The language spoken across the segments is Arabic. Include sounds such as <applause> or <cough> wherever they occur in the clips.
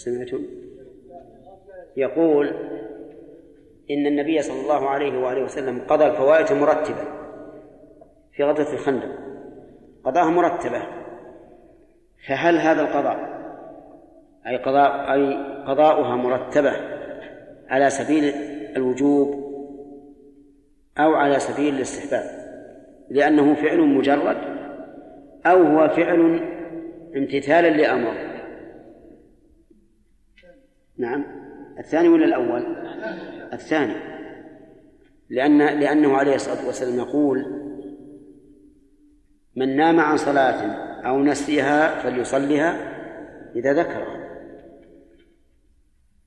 سمعتم؟ يقول إن النبي صلى الله عليه وآله وسلم قضى الفوائد مرتبة في غزوة الخندق. قضاها مرتبة. فهل هذا القضاء أي قضاء أي قضاؤها مرتبة على سبيل الوجوب أو على سبيل الاستحباب؟ لأنه فعل مجرد أو هو فعل امتثالا لأمر. نعم. الثاني ولا الأول؟ الثاني. لأن لأنه عليه الصلاة والسلام يقول من نام عن صلاة أو نسيها فليصلها إذا ذكرها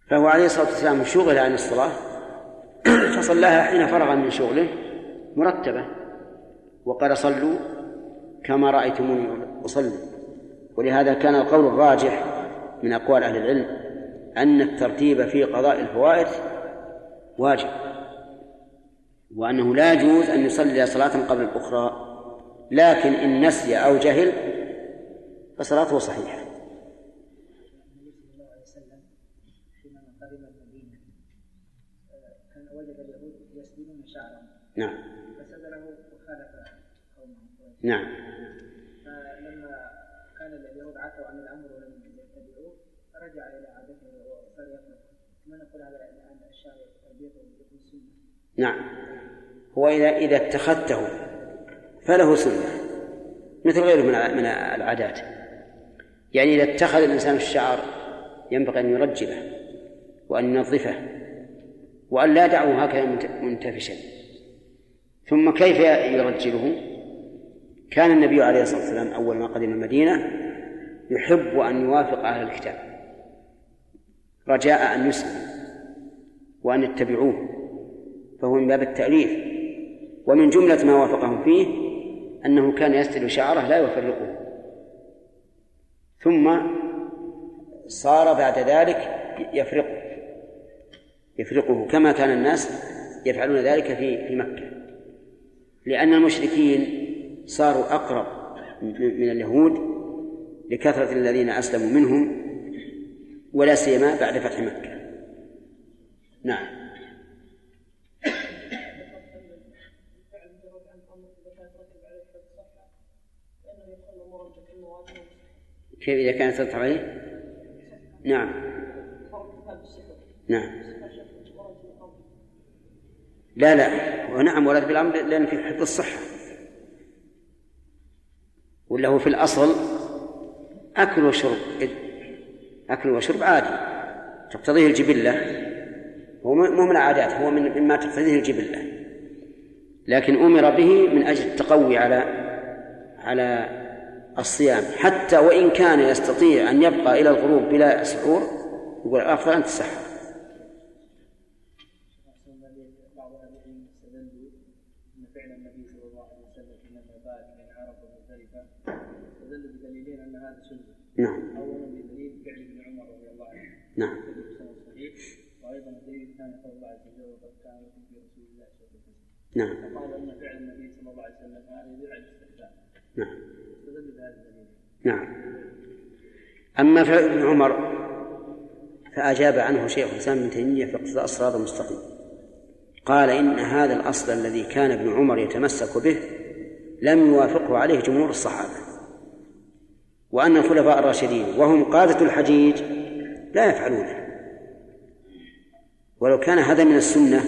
فهو عليه الصلاة والسلام شغل عن الصلاة <clears throat> فصلاها حين فرغ من شغله مرتبة وقال صلوا كما رأيتموني أصلي. ولهذا كان القول الراجح من أقوال أهل العلم. أن الترتيب في قضاء الفوائد واجب وأنه لا يجوز أن يصلي صلاة قبل الأخرى لكن إن نسي أو جهل فصلاته صحيحة. نعم. وخالف قومه نعم. فلما كان اليهود عتوا عن الأمر ولم يتبعوه فرجع إلى عادته وصار يقرأ ما نقول على أن الشارع تربيته يكون سنة نعم. هو إذا إذا اتخذته فله سنة مثل غيره من من العادات. يعني إذا اتخذ الإنسان الشعر ينبغي أن يرجله وأن ينظفه وأن لا يدعه هكذا منتفشا. ثم كيف يرجله؟ كان النبي عليه الصلاة والسلام أول ما قدم المدينة يحب أن يوافق أهل الكتاب. رجاء أن يسلم وأن يتبعوه فهو من باب التأليف. ومن جملة ما وافقهم فيه أنه كان يستل شعره لا يفرقه. ثم صار بعد ذلك يفرقه يفرقه كما كان الناس يفعلون ذلك في في مكة. لأن المشركين صاروا أقرب من اليهود لكثرة الذين أسلموا منهم ولا سيما بعد فتح مكة. نعم. كيف إذا كانت تطلع عليه؟ نعم. نعم. لا لا. ونعم ورد بالأمر لأن في حفظ الصحة. ولا هو في الأصل أكل وشرب. أكل وشرب عادي. تقتضيه الجبلة. هو مو من العادات هو من مما تقتضيه الجبلة. لكن أمر به من أجل التقوي على على الصيام. حتى وإن كان يستطيع أن يبقى إلى الغروب بلا سحور يقول الأفضل أن تسحر. نعم أولا بدليل فعل ابن عمر رضي الله عنه نعم. وأيضا الدليل الثاني قول الله عز وجل وقد كان لكم في رسول الله صلى الله عليه وسلم. نعم. فقال أن فعل النبي صلى الله عليه وسلم هذا يدل على الاستحسان نعم. استدل بهذا الدليل. نعم. أما فعل ابن عمر فأجاب عنه شيخ الإسلام ابن تيمية في اقتضاء الصراط المستقيم. قال إن هذا الأصل الذي كان ابن عمر يتمسك به لم يوافقه عليه جمهور الصحابة وأن الخلفاء الراشدين وهم قادة الحجيج لا يفعلونه. ولو كان هذا من السنة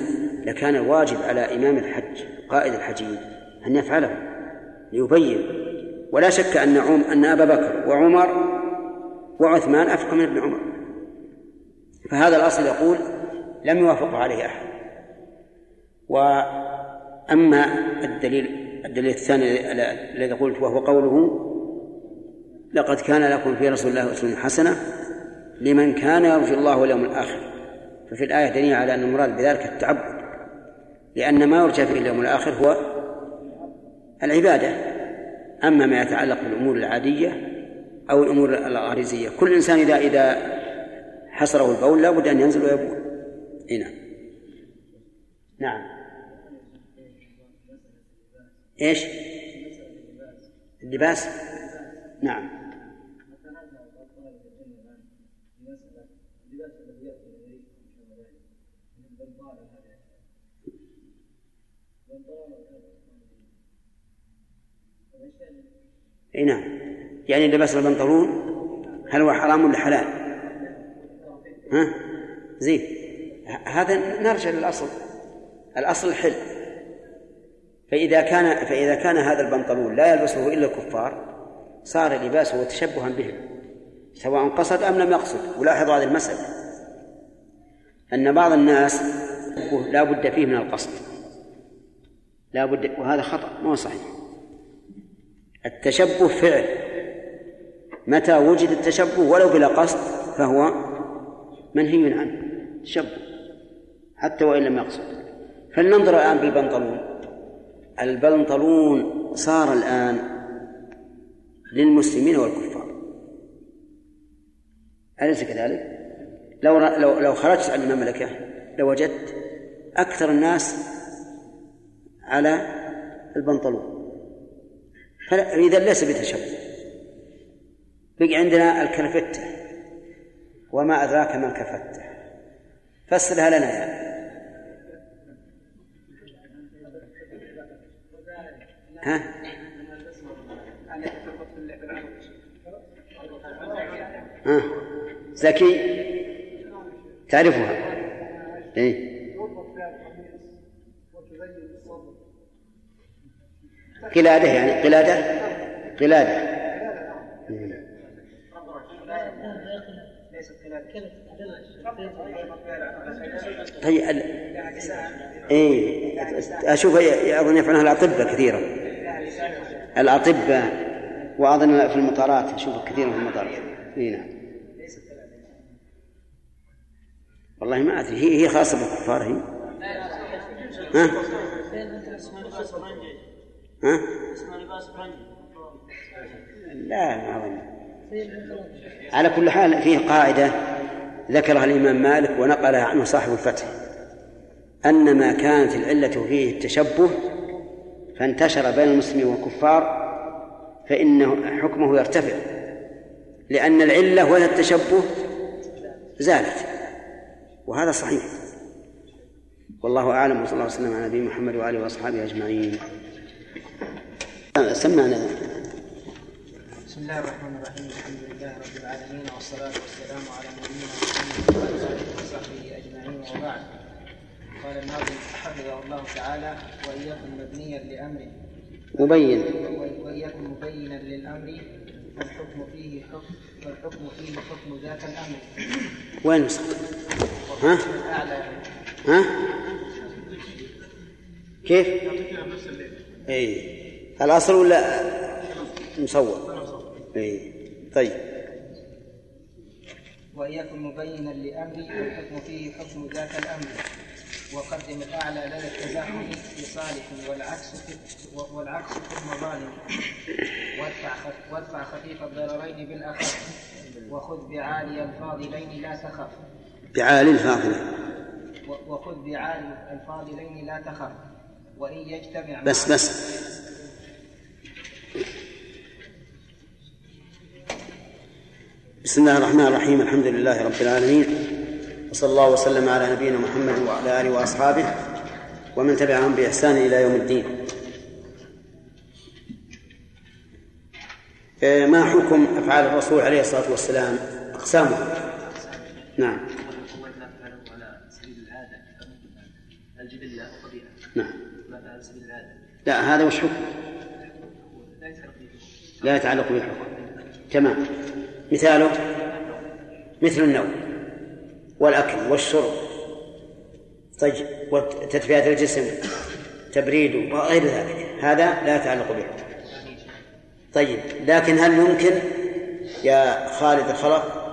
لكان الواجب على إمام الحج قائد الحجيج أن يفعله ليبين. ولا شك أن عم أن أبا بكر وعمر وعثمان أفقه من ابن عمر. فهذا الأصل يقول لم يوافق عليه أحد. وأما الدليل الدليل الثاني الذي قلت وهو قوله لقد كان لكم في رسول الله أسوة حسنة لمن كان يرجو الله واليوم الآخر. ففي الآية دليل على أن المراد بذلك التعبد لأن ما يرجى في اليوم الآخر هو العبادة. أما ما يتعلق بالأمور العادية أو الأمور الغريزية. كل إنسان إذا إذا حصره البول لابد أن ينزل ويبول. هنا نعم. إيش؟ اللباس. نعم. إي نعم. يعني لباس البنطلون هل هو حرام ولا حلال؟ ها؟ زين. هذا نرجع للأصل. الأصل الحل فإذا كان فإذا كان هذا البنطلون لا يلبسه إلا الكفار صار لباسه تشبها بهم سواء قصد أم لم يقصد. ولاحظ هذه المسألة. أن بعض الناس لا بد فيه من القصد. لا بد وهذا خطأ ما هو صحيح. التشبه فعل. متى وجد التشبه ولو بلا قصد فهو منهي عنه. تشبه. حتى وإن لم يقصد. فلننظر الآن بالبنطلون. البنطلون صار الآن للمسلمين والكفار. أليس كذلك؟ لو لو لو خرجت عن المملكة لوجدت أكثر الناس على البنطلون. فإذا ليس بتشبه. بقي عندنا الكلفتة وما أدراك ما الكفتة. فسرها لنا يا ها؟ ها؟ زكي؟ تعرفها. إيه. قلادة يعني قلادة؟ قلادة. طيب اي أشوف أظن يفعلها الأطباء كثيرا. الأطباء وأظن في المطارات أشوف كثيرا في المطارات. اي نعم. والله ما أدري هي هي خاصة بالكفار هي. ها؟ ها؟ لا ما أظن. على كل حال فيه قاعدة ذكرها الإمام مالك ونقلها عنه صاحب الفتح. أن ما كانت العلة فيه التشبه فانتشر بين المسلمين والكفار فإنه حكمه يرتفع. لأن العلة وهي التشبه زالت. وهذا صحيح. والله أعلم وصلى الله وسلم على نبينا محمد وآله وأصحابه أجمعين. سمعنا. بسم الله الرحمن الرحيم. الحمد لله رب العالمين والصلاة والسلام على نبينا محمد وعلى آله وصحبه أجمعين. وبعد قال الناظم حفظه الله تعالى وإياكم مبنيا لأمره. مبين. وإياكم مبينا للأمر والحكم فيه حكم والحكم فيه حكم ذات الأمر. وين؟ ها؟ ها؟ كيف؟ اي الأصل ولا مصور؟ اي طيب. وإياكم مبينا لأمري والحكم فيه حكم ذات الأمر. وقدم الأعلى لدى التزاحم لصالح والعكس والعكس في المظالم. وادفع وادفع خفيف الضررين بالأخف. وخذ بعالي الفاضلين لا تخف. بعالي الفاضلين. وخذ بعالي الفاضلين لا تخف. وإن يجتمع بس بس. بسم الله الرحمن الرحيم الحمد لله رب العالمين وصلى الله وسلم على نبينا محمد وعلى آله وأصحابه ومن تبعهم بإحسان إلى يوم الدين. آه، ما حكم أفعال الرسول عليه الصلاة والسلام؟ أقسامه. نعم. نعم. لا هذا وش حكم؟ لا يتعلق بالحكم. تمام. مثاله مثل النوم والأكل والشرب طيب وتدفئة الجسم تبريده وغير ذلك هذا لا يتعلق به. طيب لكن هل يمكن يا خالد الخلق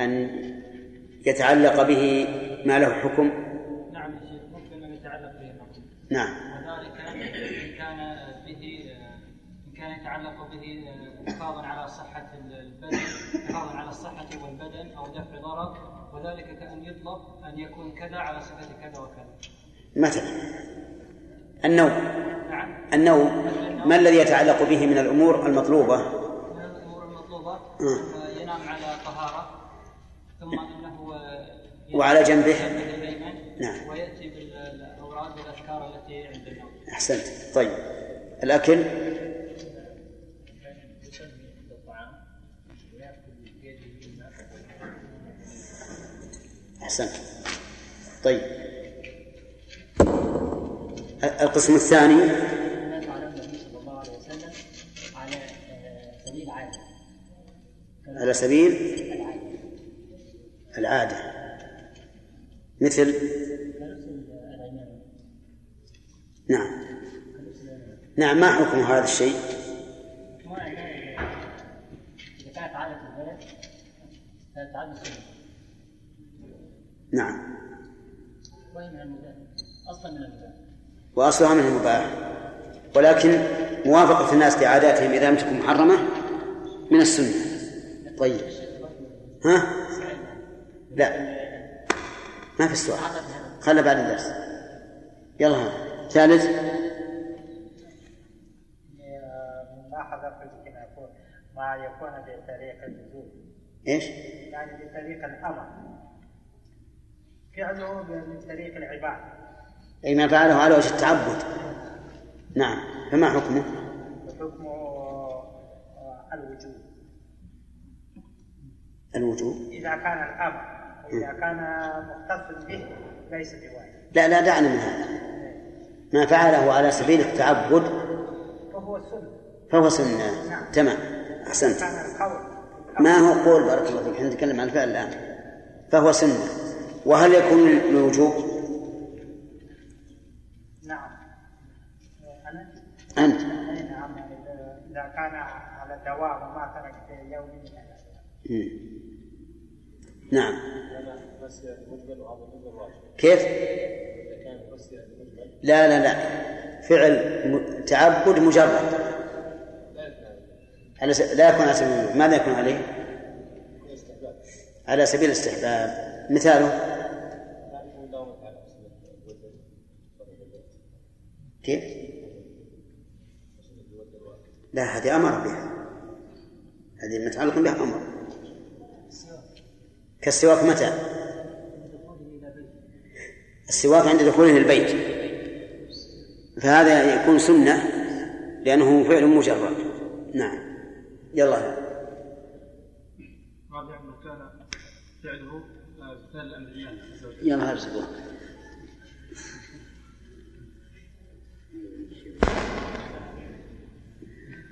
أن يتعلق به ما له حكم؟ نعم ممكن أن يتعلق به نعم وذلك إن كان به إن كان يتعلق به حفاظا على صحة البدن حفاظا على الصحة والبدن أو دفع ضرر وذلك كأن يطلب أن يكون كذا على صفة كذا وكذا. مثلا النوم. نعم. النوم. ما الذي يتعلق به من الأمور المطلوبة؟ من الأمور المطلوبة آه. ينام على طهارة ثم أنه وعلى جنبه. نعم. ويأتي بالاوراد والأذكار التي عند النوم. أحسنت. طيب. الأكل. أحسنت. طيب. القسم الثاني. على سبيل العادة. على سبيل العادة مثل؟ نعم. نعم ما حكم هذا الشيء؟ إذا كانت عادة البلد كانت عادة نعم. وأصلها من المباح ولكن موافقة الناس لعاداتهم إذا لم تكن محرمة من السنة. طيب. ها؟ لا. ما في السؤال خلى بعد الدرس. يلا. ها. ثالث يمكن يكون ما يكون بطريق اللزوم إيش؟ يعني بطريق الأمر. فعله من طريق العبادة. أي ما فعله على وجه التعبد؟ نعم. فما حكمه؟ وحكمه آه، الوجوب. الوجوب؟ إذا كان الأمر واذا كان مختص به ليس بواجب. لا لا دعنا من هذا. ما فعله على سبيل التعبد فهو السنة فهو سنة. تمام. أحسنت. ما هو قول بارك الله فيك؟ نتكلم عن الفعل الآن. فهو سنة. وهل يكون الوجوب نعم. أنت؟ أي نعم. إذا كان على الدوام وما ترك في يوم من الأيام. مم. نعم. كيف؟ لا لا لا. فعل تعبد مجرد. على س... لا يكون على سبيل. ماذا يكون عليه؟ على سبيل الاستحباب. مثاله؟ كيف؟ لا هذه أمر بها. هذه متعلق بها أمر. كالسواك متى؟ السواك عند دخوله البيت. فهذا يكون سنة لأنه فعل مجرد. نعم. يلا. رابعا ما كان فعله الله عز وجل يلا هرسل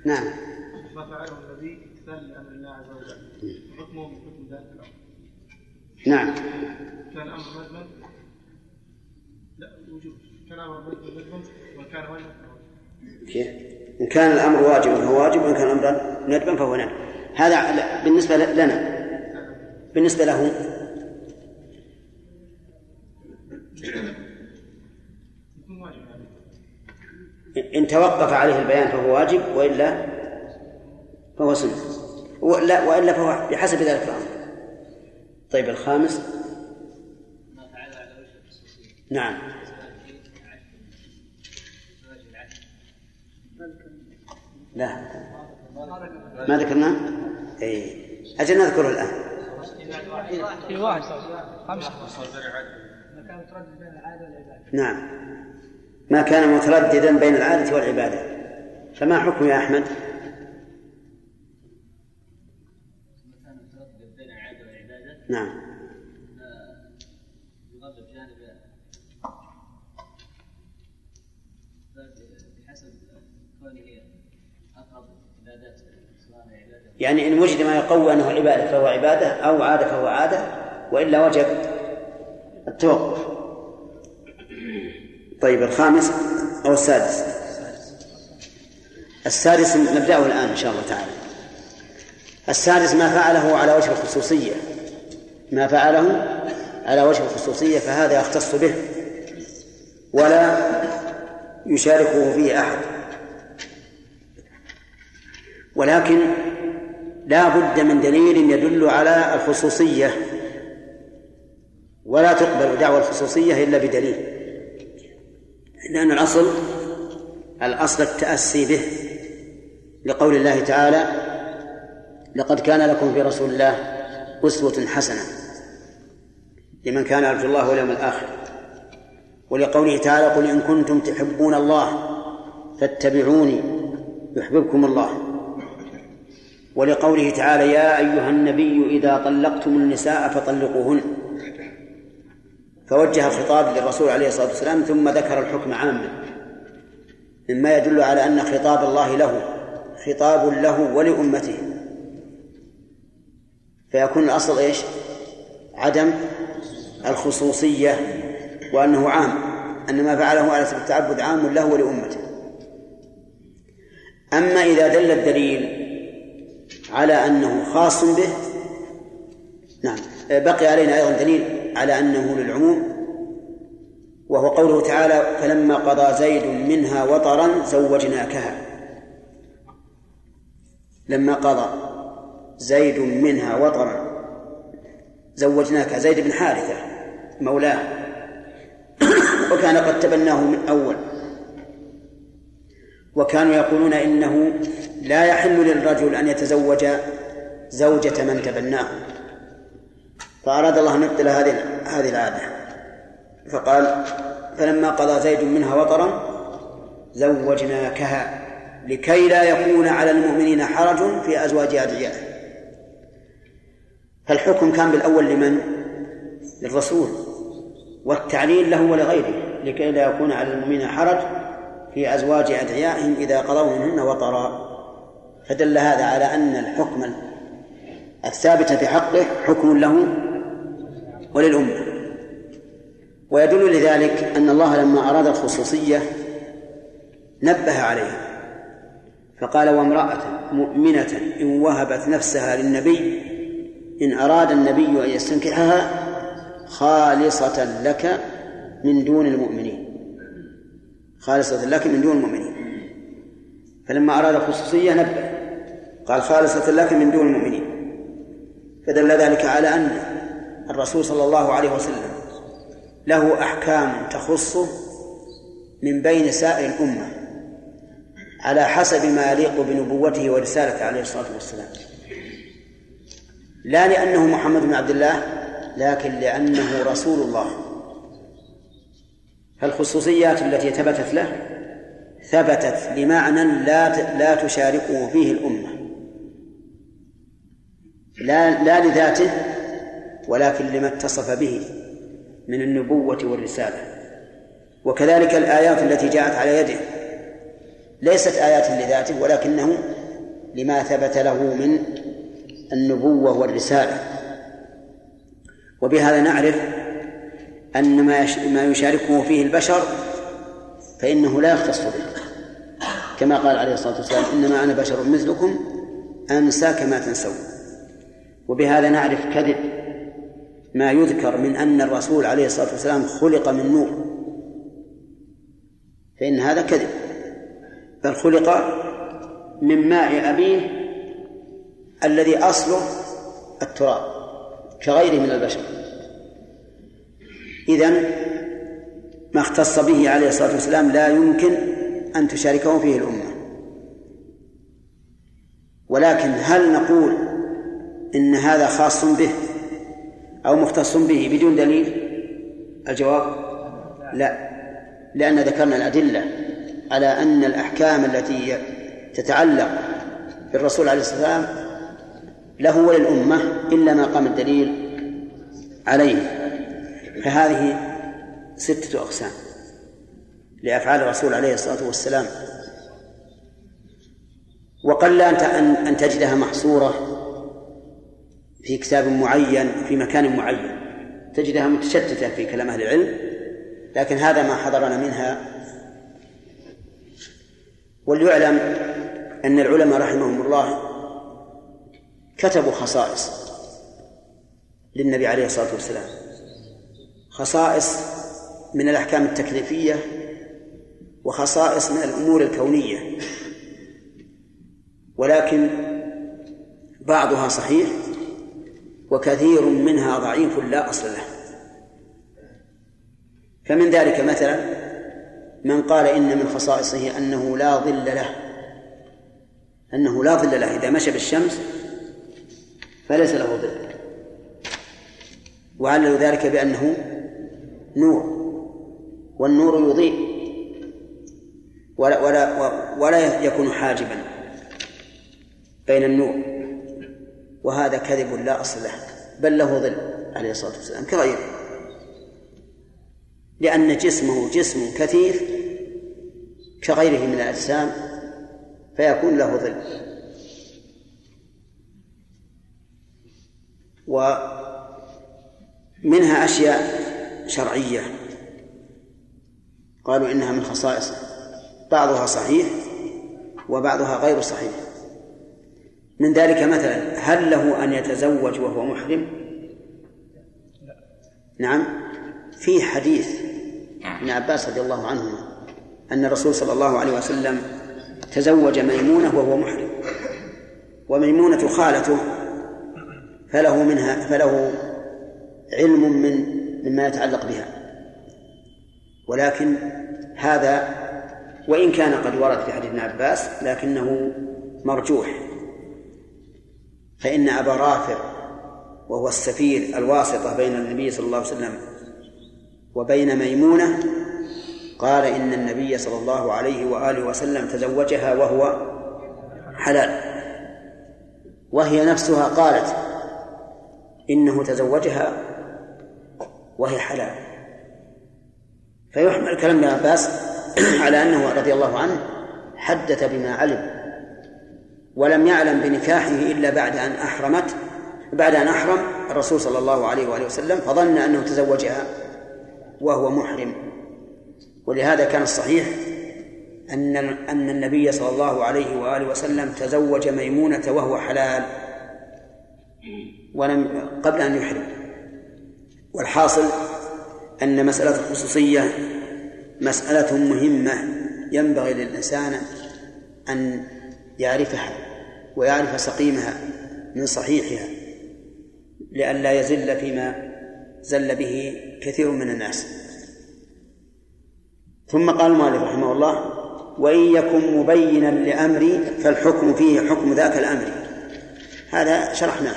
نعم. ما فعله النبي امتثال لامر الله عز وجل؟ حكمه من حكم ذلك الأمر. نعم. كان أمر ندبا لا وجوب. كان أمر ندبا وكان واجبا. كيف؟ إن كان الأمر واجبا فهو واجب وإن كان الأمر ندبا فهو ندب. هذا بالنسبة لنا. بالنسبة له <coughs> يكون واجب عليه إن توقف عليه البيان فهو واجب وإلا فهو سنة. ولا وإلا فهو بحسب ذلك الأمر. طيب الخامس. نعم. لا. ما ذكرناه؟ اي أجل نذكره الآن. في واحد. والعبادة نعم. ما كان مترددا بين العادة والعبادة. فما حكم يا أحمد؟ نعم. يعني إن وجد ما يقوي أنه عبادة فهو عبادة أو عادة فهو عادة وإلا وجب التوقف. طيب الخامس أو السادس؟ السادس نبدأه الآن إن شاء الله تعالى. السادس ما فعله على وجه الخصوصية. ما فعله على وجه الخصوصية فهذا يختص به. ولا يشاركه فيه أحد. ولكن لا بد من دليل يدل على الخصوصية. ولا تقبل دعوى الخصوصية إلا بدليل. لأن الأصل الأصل التأسي به لقول الله تعالى لقد كان لكم في رسول الله أسوة حسنة لمن كان يرجو الله واليوم الآخر ولقوله تعالى قل إن كنتم تحبون الله فاتبعوني يحببكم الله ولقوله تعالى يا أيها النبي إذا طلقتم النساء فطلقوهن فوجه الخطاب للرسول عليه الصلاة والسلام ثم ذكر الحكم عاما. مما يدل على أن خطاب الله له خطاب له ولأمته. فيكون الأصل إيش؟ عدم الخصوصية وأنه عام. أن ما فعله على سبيل التعبد عام له ولأمته. أما إذا دل الدليل على أنه خاص به نعم بقي علينا أيضا دليل. على أنه للعموم وهو قوله تعالى فلما قضى زيد منها وطرا زوجناكها. لما قضى زيد منها وطرا زوجناك زيد بن حارثة مولاه وكان قد تبناه من أول. وكانوا يقولون إنه لا يحل للرجل أن يتزوج زوجة من تبناه. فأراد الله أن يبطل هذه هذه العادة. فقال فلما قضى زيد منها وطرا زوجناكها لكي لا يكون على المؤمنين حرج في أزواج أدعيائهم فالحكم كان بالأول لمن؟ للرسول. والتعليل له ولغيره لكي لا يكون على المؤمنين حرج في أزواج أدعيائهم إذا قضوا منهن وطرا. فدل هذا على أن الحكم الثابت في حقه حكم له وللأمة. ويدل لذلك أن الله لما أراد الخصوصية نبه عليها فقال وامرأة مؤمنة إن وهبت نفسها للنبي إن أراد النبي أن يستنكحها خالصة لك من دون المؤمنين. خالصة لك من دون المؤمنين. فلما أراد الخصوصية نبه قال خالصة لك من دون المؤمنين. فدل ذلك على أن الرسول صلى الله عليه وسلم. له أحكام تخصه من بين سائر الأمة على حسب ما يليق بنبوته ورسالته عليه الصلاة والسلام. لا لأنه محمد بن عبد الله لكن لأنه رسول الله. فالخصوصيات التي ثبتت له ثبتت لمعنى لا لا تشاركه فيه الأمة. لا لا لذاته ولكن لما اتصف به من النبوة والرسالة. وكذلك الآيات التي جاءت على يده. ليست آيات لذاته ولكنه لما ثبت له من النبوة والرسالة. وبهذا نعرف أن ما ما يشاركه فيه البشر فإنه لا يختص به. كما قال عليه الصلاة والسلام إنما أنا بشر مثلكم أنسى كما تنسون. وبهذا نعرف كذب ما يذكر من أن الرسول عليه الصلاة والسلام خلق من نور. فإن هذا كذب. بل خلق من ماء أبيه الذي أصله التراب كغيره من البشر. إذن ما اختص به عليه الصلاة والسلام لا يمكن أن تشاركه فيه الأمة. ولكن هل نقول إن هذا خاص به؟ أو مختص به بدون دليل؟ الجواب لا لأن ذكرنا الأدلة على أن الأحكام التي تتعلق بالرسول عليه الصلاة والسلام له وللأمة إلا ما قام الدليل عليه. فهذه ستة أقسام لأفعال الرسول عليه الصلاة والسلام. وقل أن أن تجدها محصورة في كتاب معين في مكان معين. تجدها متشتتة في كلام أهل العلم لكن هذا ما حضرنا منها. وليعلم أن العلماء رحمهم الله كتبوا خصائص للنبي عليه الصلاة والسلام. خصائص من الأحكام التكليفية وخصائص من الأمور الكونية. ولكن بعضها صحيح وكثير منها ضعيف لا أصل له. فمن ذلك مثلا من قال إن من خصائصه أنه لا ظل له أنه لا ظل له. إذا مشى بالشمس فليس له ظل. وعللوا ذلك بأنه نور والنور يضيء ولا ولا ولا يكون حاجبا بين النور. وهذا كذب لا أصل له بل له ظل عليه الصلاة والسلام كغيره. لأن جسمه جسم كثيف كغيره من الأجسام فيكون له ظل. ومنها أشياء شرعية. قالوا إنها من خصائص بعضها صحيح وبعضها غير صحيح. من ذلك مثلا هل له أن يتزوج وهو محرم؟ نعم. في حديث ابن عباس رضي الله عنهما أن الرسول صلى الله عليه وسلم تزوج ميمونة وهو محرم وميمونة خالته فله منها فله علم من مما يتعلق بها. ولكن هذا وإن كان قد ورد في حديث ابن عباس لكنه مرجوح. فإن أبا رافع وهو السفير الواسطة بين النبي صلى الله عليه وسلم وبين ميمونة قال إن النبي صلى الله عليه وآله وسلم تزوجها وهو حلال. وهي نفسها قالت إنه تزوجها وهي حلال. فيحمل كلام ابن عباس على أنه رضي الله عنه حدث بما علم. ولم يعلم بنكاحه إلا بعد أن أحرمت بعد أن أحرم الرسول صلى الله عليه وآله وسلم فظن أنه تزوجها وهو محرم. ولهذا كان الصحيح أن أن النبي صلى الله عليه وآله وسلم تزوج ميمونة وهو حلال ولم قبل أن يحرم. والحاصل أن مسألة الخصوصية مسألة مهمة ينبغي للإنسان أن يعرفها. ويعرف سقيمها من صحيحها لئلا يزل فيما زل به كثير من الناس. ثم قال المؤلف رحمه الله وإن يكن مبينا لأمري فالحكم فيه حكم ذاك الأمر. هذا شرحناه.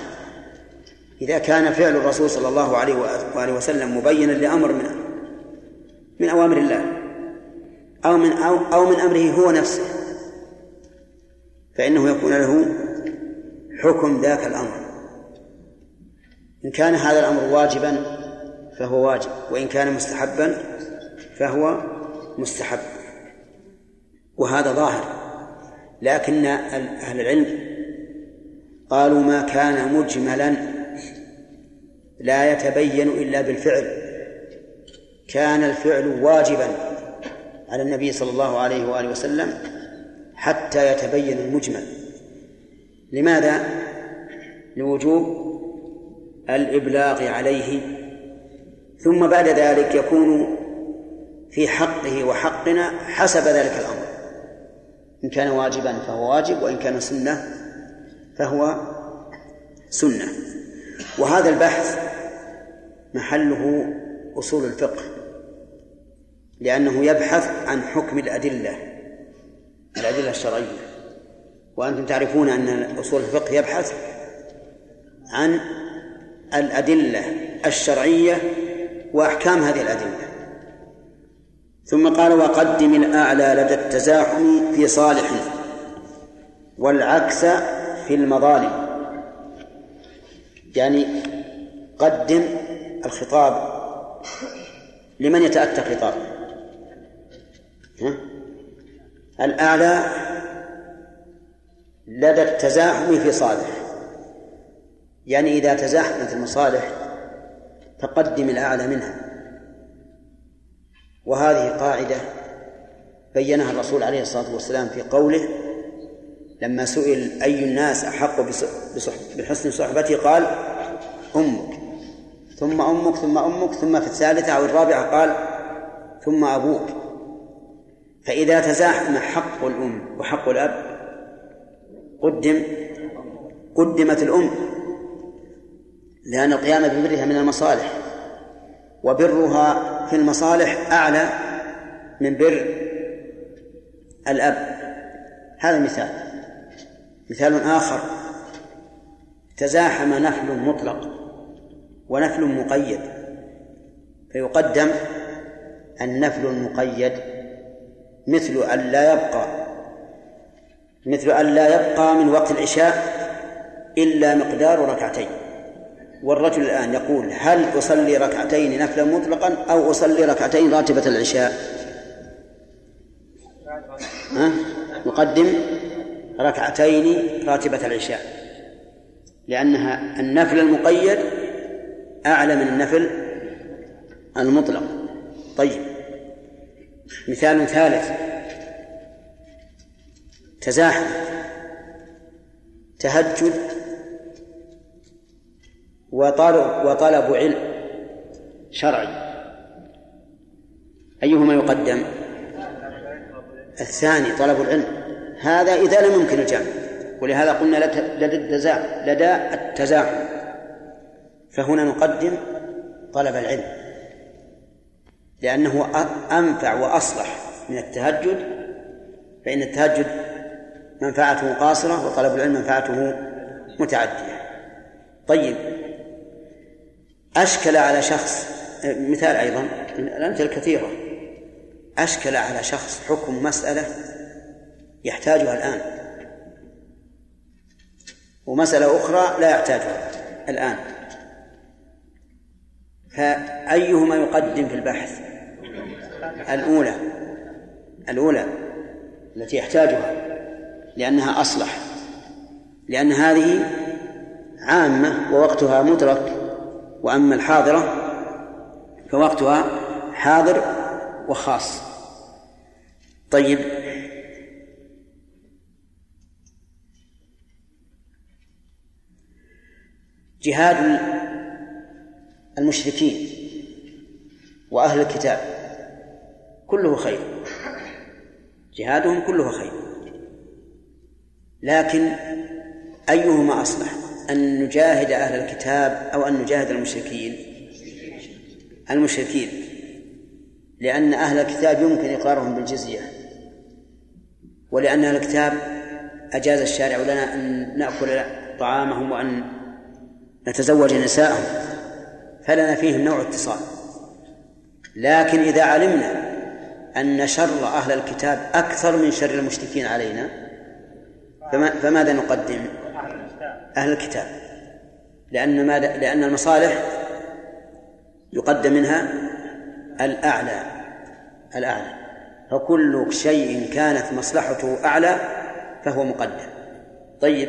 إذا كان فعل الرسول صلى الله عليه وآله وسلم مبينا لأمر من من أوامر الله أو من أو, أو من أمره هو نفسه. فإنه يكون له حكم ذاك الأمر. إن كان هذا الأمر واجبا فهو واجب وإن كان مستحبا فهو مستحب. وهذا ظاهر. لكن أهل العلم قالوا ما كان مجملا لا يتبين إلا بالفعل. كان الفعل واجبا على النبي صلى الله عليه وآله وسلم حتى يتبين المجمل. لماذا؟ لوجوب الإبلاغ عليه. ثم بعد ذلك يكون في حقه وحقنا حسب ذلك الأمر. إن كان واجبا فهو واجب وإن كان سنة فهو سنة. وهذا البحث محله أصول الفقه لأنه يبحث عن حكم الأدلة. الأدلة الشرعية. وأنتم تعرفون أن أصول الفقه يبحث عن الأدلة الشرعية وأحكام هذه الأدلة. ثم قال وقدم الأعلى لدى التزاحم في صالح والعكس في المظالم. يعني قدم الخطاب لمن يتأتى خطاب الأعلى لدى التزاحم في صالح. يعني إذا تزاحمت المصالح فقدم الأعلى منها. وهذه قاعدة بينها الرسول عليه الصلاة والسلام في قوله لما سئل أي الناس أحق بحسن صحبتي قال أمك. ثم أمك ثم أمك ثم في الثالثة أو الرابعة قال ثم أبوك. فإذا تزاحم حق الأم وحق الأب قدم قدمت الأم لأن القيام ببرها من المصالح وبرها في المصالح أعلى من بر الأب. هذا مثال. مثال آخر. تزاحم نفل مطلق ونفل مقيد فيقدم النفل المقيد مثل أن لا يبقى مثل أن لا يبقى من وقت العشاء إلا مقدار ركعتين. والرجل الآن يقول هل أصلي ركعتين نفلا مطلقا أو أصلي ركعتين راتبة العشاء؟ ها؟ يقدم ركعتين راتبة العشاء لأنها النفل المقيد أعلى من النفل المطلق. طيب مثال ثالث. تزاحم. تهجد. وطلب وطلب علم. شرعي. أيهما يقدم؟ الثاني طلب العلم. هذا إذا لم يمكن الجمع ولهذا قلنا لدى التزاحم لدى التزاحم. فهنا نقدم طلب العلم. لأنه أنفع وأصلح من التهجد فإن التهجد منفعته قاصرة وطلب العلم منفعته متعدية. طيب أشكل على شخص مثال أيضا الأمثلة كثيرة أشكل على شخص حكم مسألة يحتاجها الآن. ومسألة أخرى لا يحتاجها الآن. فأيهما يقدم في البحث؟ الأولى الأولى التي يحتاجها لأنها أصلح لأن هذه عامة ووقتها مدرك وأما الحاضرة فوقتها حاضر وخاص. طيب. جهاد المشركين وأهل الكتاب كله خير. جهادهم كله خير. لكن أيهما أصلح؟ أن نجاهد أهل الكتاب أو أن نجاهد المشركين؟ المشركين. لأن أهل الكتاب يمكن إقرارهم بالجزية. ولأن أهل الكتاب أجاز الشارع لنا أن نأكل طعامهم وأن نتزوج نساءهم. فلنا فيهم نوع اتصال لكن إذا علمنا أن شر أهل الكتاب أكثر من شر المشركين علينا فما فماذا نقدم؟ أهل الكتاب لأن ماذا؟ لأن المصالح يقدم منها الأعلى الأعلى فكل شيء كانت مصلحته أعلى فهو مقدم طيب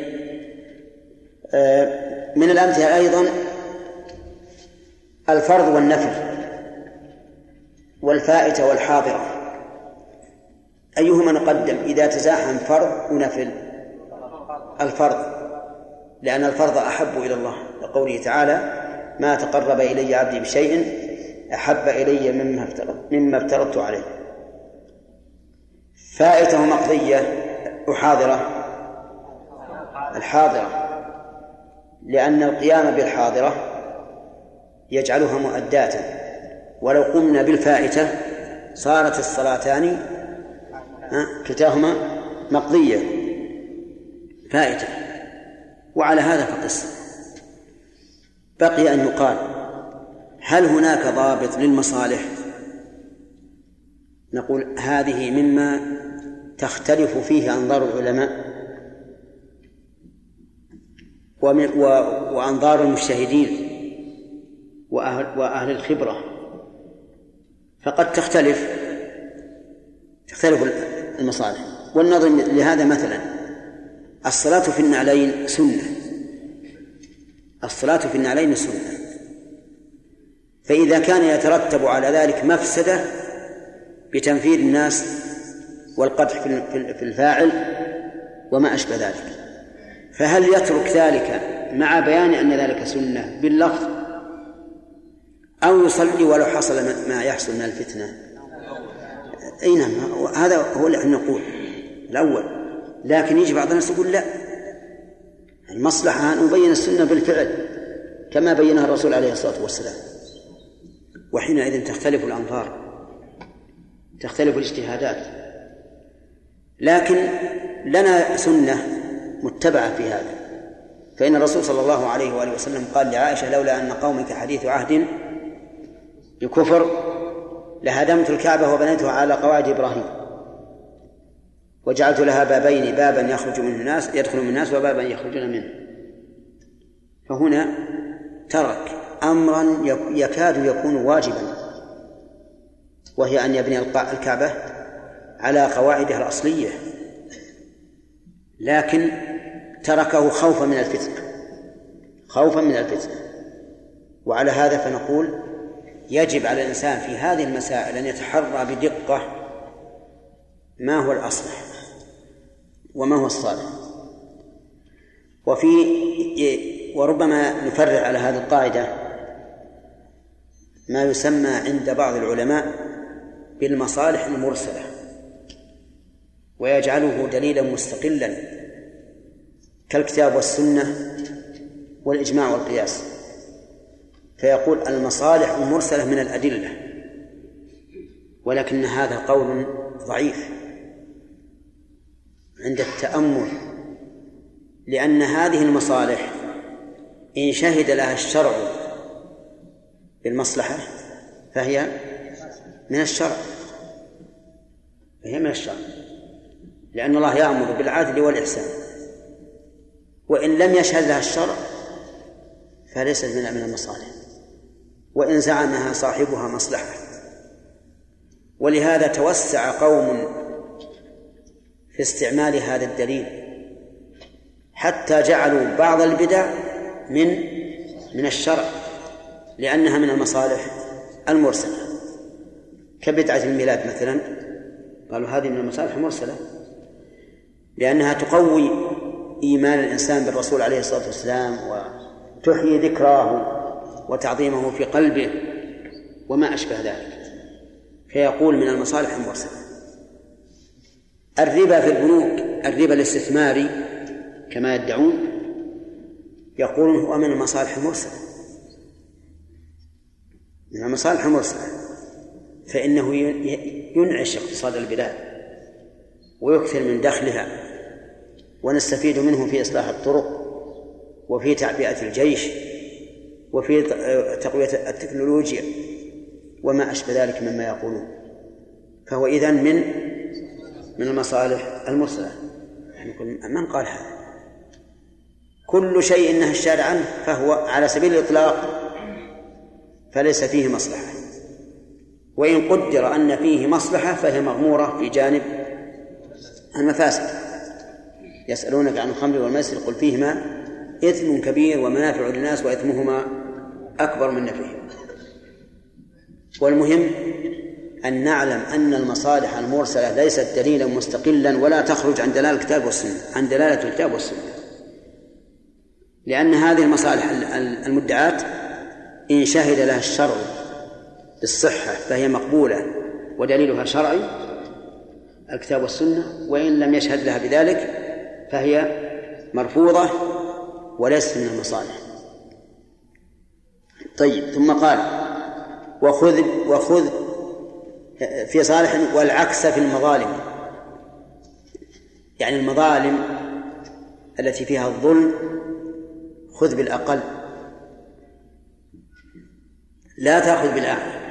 آه، من الأمثلة أيضا الفرض والنفل والفائتة والحاضرة. أيهما نقدم إذا تزاحم فرض ونفل؟ الفرض لأن الفرض أحب إلى الله. لقوله تعالى ما تقرب إلي عبدي بشيء أحب إلي مما افترض مما افترضت عليه. فائتة مقضية وحاضرة الحاضرة لأن القيام بالحاضرة يجعلها مؤداة. ولو قمنا بالفائتة صارت الصلاتان كلتاهما مقضية فائتة. وعلى هذا فقس. بقي أن يقال هل هناك ضابط للمصالح؟ نقول هذه مما تختلف فيه أنظار العلماء وأنظار المجتهدين. وأهل, وأهل الخبرة. فقد تختلف تختلف المصالح. والنظر لهذا مثلا. الصلاة في النعلين سنة. الصلاة في النعلين سنة. فإذا كان يترتب على ذلك مفسدة بتنفير الناس والقدح في الفاعل وما أشبه ذلك. فهل يترك ذلك مع بيان أن ذلك سنة؟ باللفظ أو يصلي ولو حصل ما يحصل من الفتنة. أي نعم هذا هو اللي نقول. الأول. لكن يجي بعض الناس يقول لا. المصلحة أن نبين السنة بالفعل كما بينها الرسول عليه الصلاة والسلام. وحينئذ تختلف الأنظار تختلف الاجتهادات. لكن لنا سنة متبعة في هذا. فإن الرسول صلى الله عليه وآله وسلم قال لعائشة لولا أن قومك حديث عهد بكفر لهدمت الكعبة وبنيتها على قواعد إبراهيم. وجعلت لها بابين بابا يخرج منه الناس يدخل من الناس وبابا يخرجون منه. فهنا ترك أمرا يكاد يكون واجبا وهي أن يبني الكعبة على قواعدها الأصلية. لكن تركه خوفا من الفتنة خوفا من الفتنة وعلى هذا فنقول يجب على الإنسان في هذه المسائل أن يتحرى بدقة ما هو الأصلح وما هو الصالح. وفي وربما نفرع على هذه القاعدة ما يسمى عند بعض العلماء بالمصالح المرسلة ويجعله دليلا مستقلا كالكتاب والسنة والإجماع والقياس. فيقول المصالح المرسلة من الأدلة ولكن هذا قول ضعيف عند التأمل لأن هذه المصالح إن شهد لها الشرع بالمصلحة فهي من الشرع فهي من الشرع لأن الله يأمر بالعدل والإحسان وإن لم يشهد لها الشرع فليست من المصالح. وإن زعمها صاحبها مصلحة. ولهذا توسع قوم في استعمال هذا الدليل حتى جعلوا بعض البدع من من الشرع لأنها من المصالح المرسلة. كبدعة الميلاد مثلا قالوا هذه من المصالح المرسلة لأنها تقوي إيمان الإنسان بالرسول عليه الصلاة والسلام وتحيي ذكراه. وتعظيمه في قلبه وما أشبه ذلك. فيقول من المصالح المرسلة الربا في البنوك الربا الاستثماري كما يدعون يقولون هو من المصالح المرسلة. من المصالح المرسلة فإنه ينعش اقتصاد البلاد ويكثر من دخلها ونستفيد منه في إصلاح الطرق وفي تعبئة الجيش وفي تقوية التكنولوجيا وما أشبه ذلك مما يقولون. فهو إذن من من المصالح المرسلة. يعني من قال هذا؟ كل شيء نهى الشارع عنه فهو على سبيل الإطلاق فليس فيه مصلحة. وإن قدر أن فيه مصلحة فهي مغمورة في جانب المفاسد. يسألونك عن الخمر والميسر قل فيهما إثم كبير ومنافع للناس وإثمهما أكبر من نفعهما والمهم أن نعلم أن المصالح المرسلة ليست دليلا مستقلا ولا تخرج عن دلالة الكتاب والسنة عن دلالة الكتاب والسنة. لأن هذه المصالح المدعاة إن شهد لها الشرع بالصحة فهي مقبولة ودليلها شرعي الكتاب والسنة وإن لم يشهد لها بذلك فهي مرفوضة وليست من المصالح. طيب ثم قال وخذ وخذ في صالح والعكس في المظالم. يعني المظالم التي فيها الظلم خذ بالأقل لا تأخذ بالأعلى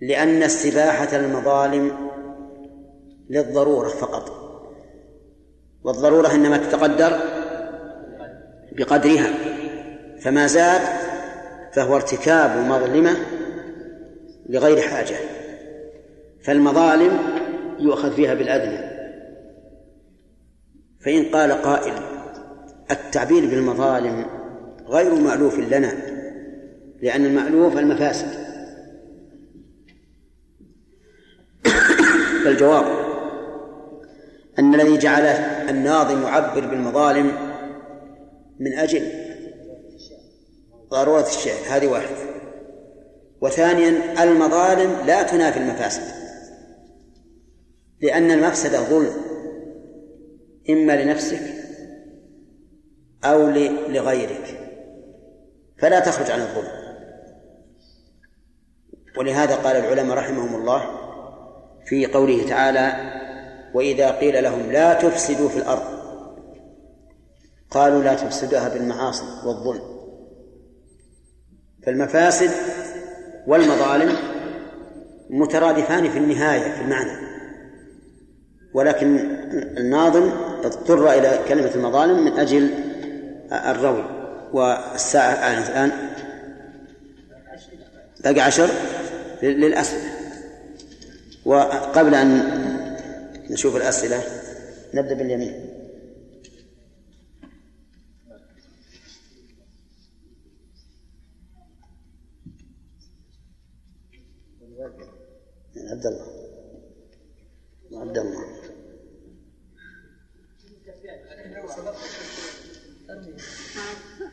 لأن استباحة المظالم للضرورة فقط والضرورة إنما تتقدر بقدرها فما زاد فهو ارتكاب مظلمة لغير حاجة فالمظالم يؤخذ فيها بالأدنى فإن قال قائل التعبير بالمظالم غير مألوف لنا لأن المألوف المفاسد. <coughs> فالجواب أن الذي جعل الناظم يعبر بالمظالم من أجل ضرورة الشيء هذه واحدة. وثانيا المظالم لا تنافي المفاسد. لأن المفسدة ظلم إما لنفسك أو لغيرك. فلا تخرج عن الظلم. ولهذا قال العلماء رحمهم الله في قوله تعالى وإذا قيل لهم لا تفسدوا في الأرض قالوا لا تفسدها بالمعاصي والظلم. فالمفاسد والمظالم مترادفان في النهاية في المعنى. ولكن الناظم اضطر إلى كلمة المظالم من أجل الروي والساعة الآن. باقي عشر للأسئلة. وقبل أن نشوف الأسئلة نبدأ باليمين. عبد الله. عبد الله.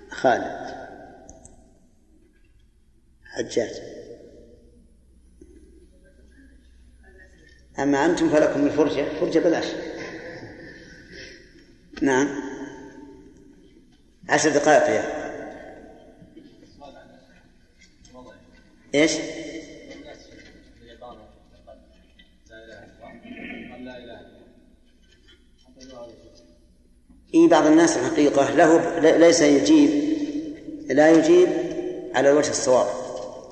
خالد. حجاج. أما أنتم فلكم الفرجة. فرجة بلاش. نعم. عشر دقائق يا. إيش؟ اي بعض الناس الحقيقة له ليس يجيب لا يجيب على الوجه الصواب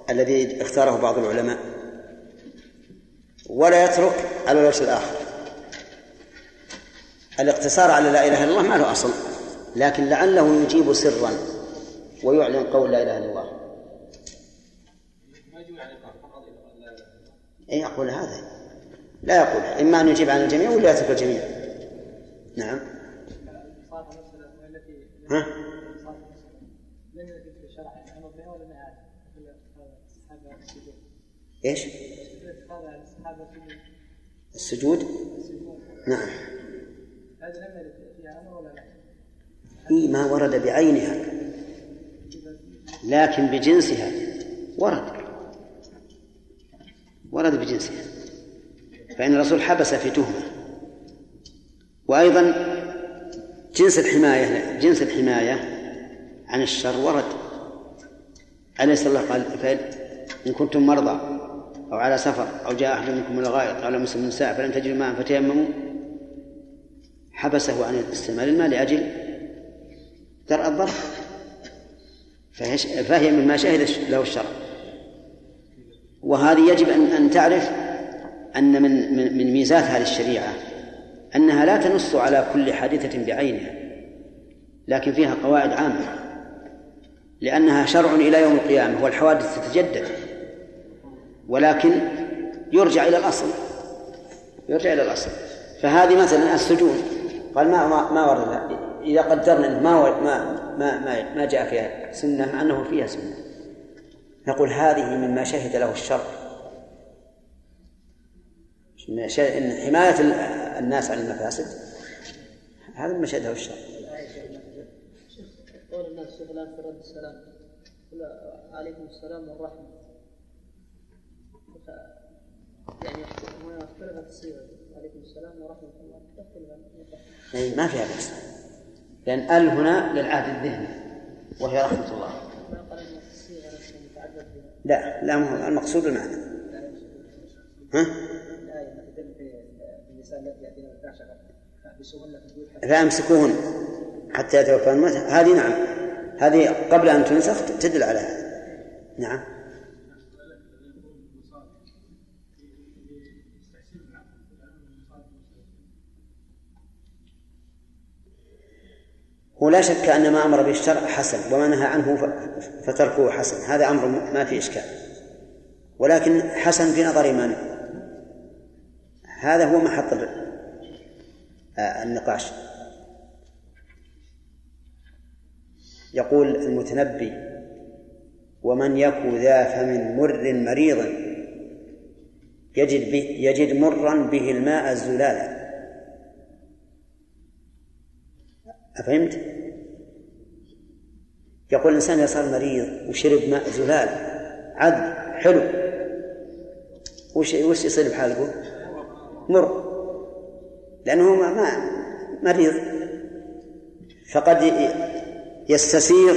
الذي اختاره بعض العلماء ولا يترك على الوجه الآخر. الاقتصار على لا إله إلا الله ما له أصل لكن لعله يجيب سرا ويعلن قول لا إله إلا الله. أي يقول هذا. لا يقول. إما أن يجيب عن الجميع ولا يترك الجميع. نعم. ها؟ إيش؟ السجود؟ نعم. إيه ما ورد بعينها لكن بجنسها ورد. ورد بجنسها. فإن الرسول حبس في تهمة. وأيضا جنس الحماية جنس الحماية عن الشر ورد. أليس الله قال إن كنتم مرضى أو على سفر أو جاء أحد منكم من الغائط أو لمس من ساعة فلم تجدوا ماء فتيمموا حبسه عن استعمال الماء لأجل درء الضرر. فهي مما شهد له الشرع وهذه يجب أن أن تعرف أن من من ميزات هذه الشريعة. أنها لا تنص على كل حادثة بعينها لكن فيها قواعد عامة لأنها شرع إلى يوم القيامة والحوادث تتجدد ولكن يرجع إلى الأصل يرجع إلى الأصل. فهذه مثلا السجود قال ما ما, ما ورد إذا قدرنا ما ما ما ما جاء فيها سنة مع أنه فيها سنة. نقول هذه مما شهد له الشرع. إن حماية الناس عن المفاسد هذا مما شهده الشرع قول الناس في رد السلام عليكم السلام والرحمة. يعني هنا اختلفت الصيغه عليكم السلام ورحمه الله تختلف أي ما فيها بأس. لأن ال هنا للعهد الذهني وهي رحمة الله. لا لا المقصود المعنى. ها؟ فأمسكوهن حتى يتوفى الموت. هذه نعم. هذه قبل أن تنسخ تدل على هذا. نعم. ولا شك أن ما أمر به الشرع حسن وما نهى عنه فتركه حسن. هذا أمر ما في إشكال. ولكن حسن في نظر من هذا هو محط آه، النقاش يقول المتنبي ومن يكو ذا فم مر مريضا يجد, يجد مرا به الماء الزلالا أفهمت؟ يقول الإنسان إذا صار مريض وشرب ماء زلال عذب حلو وش وش يصير بحاله؟ مر. لأنه ما مريض. فقد يستسيغ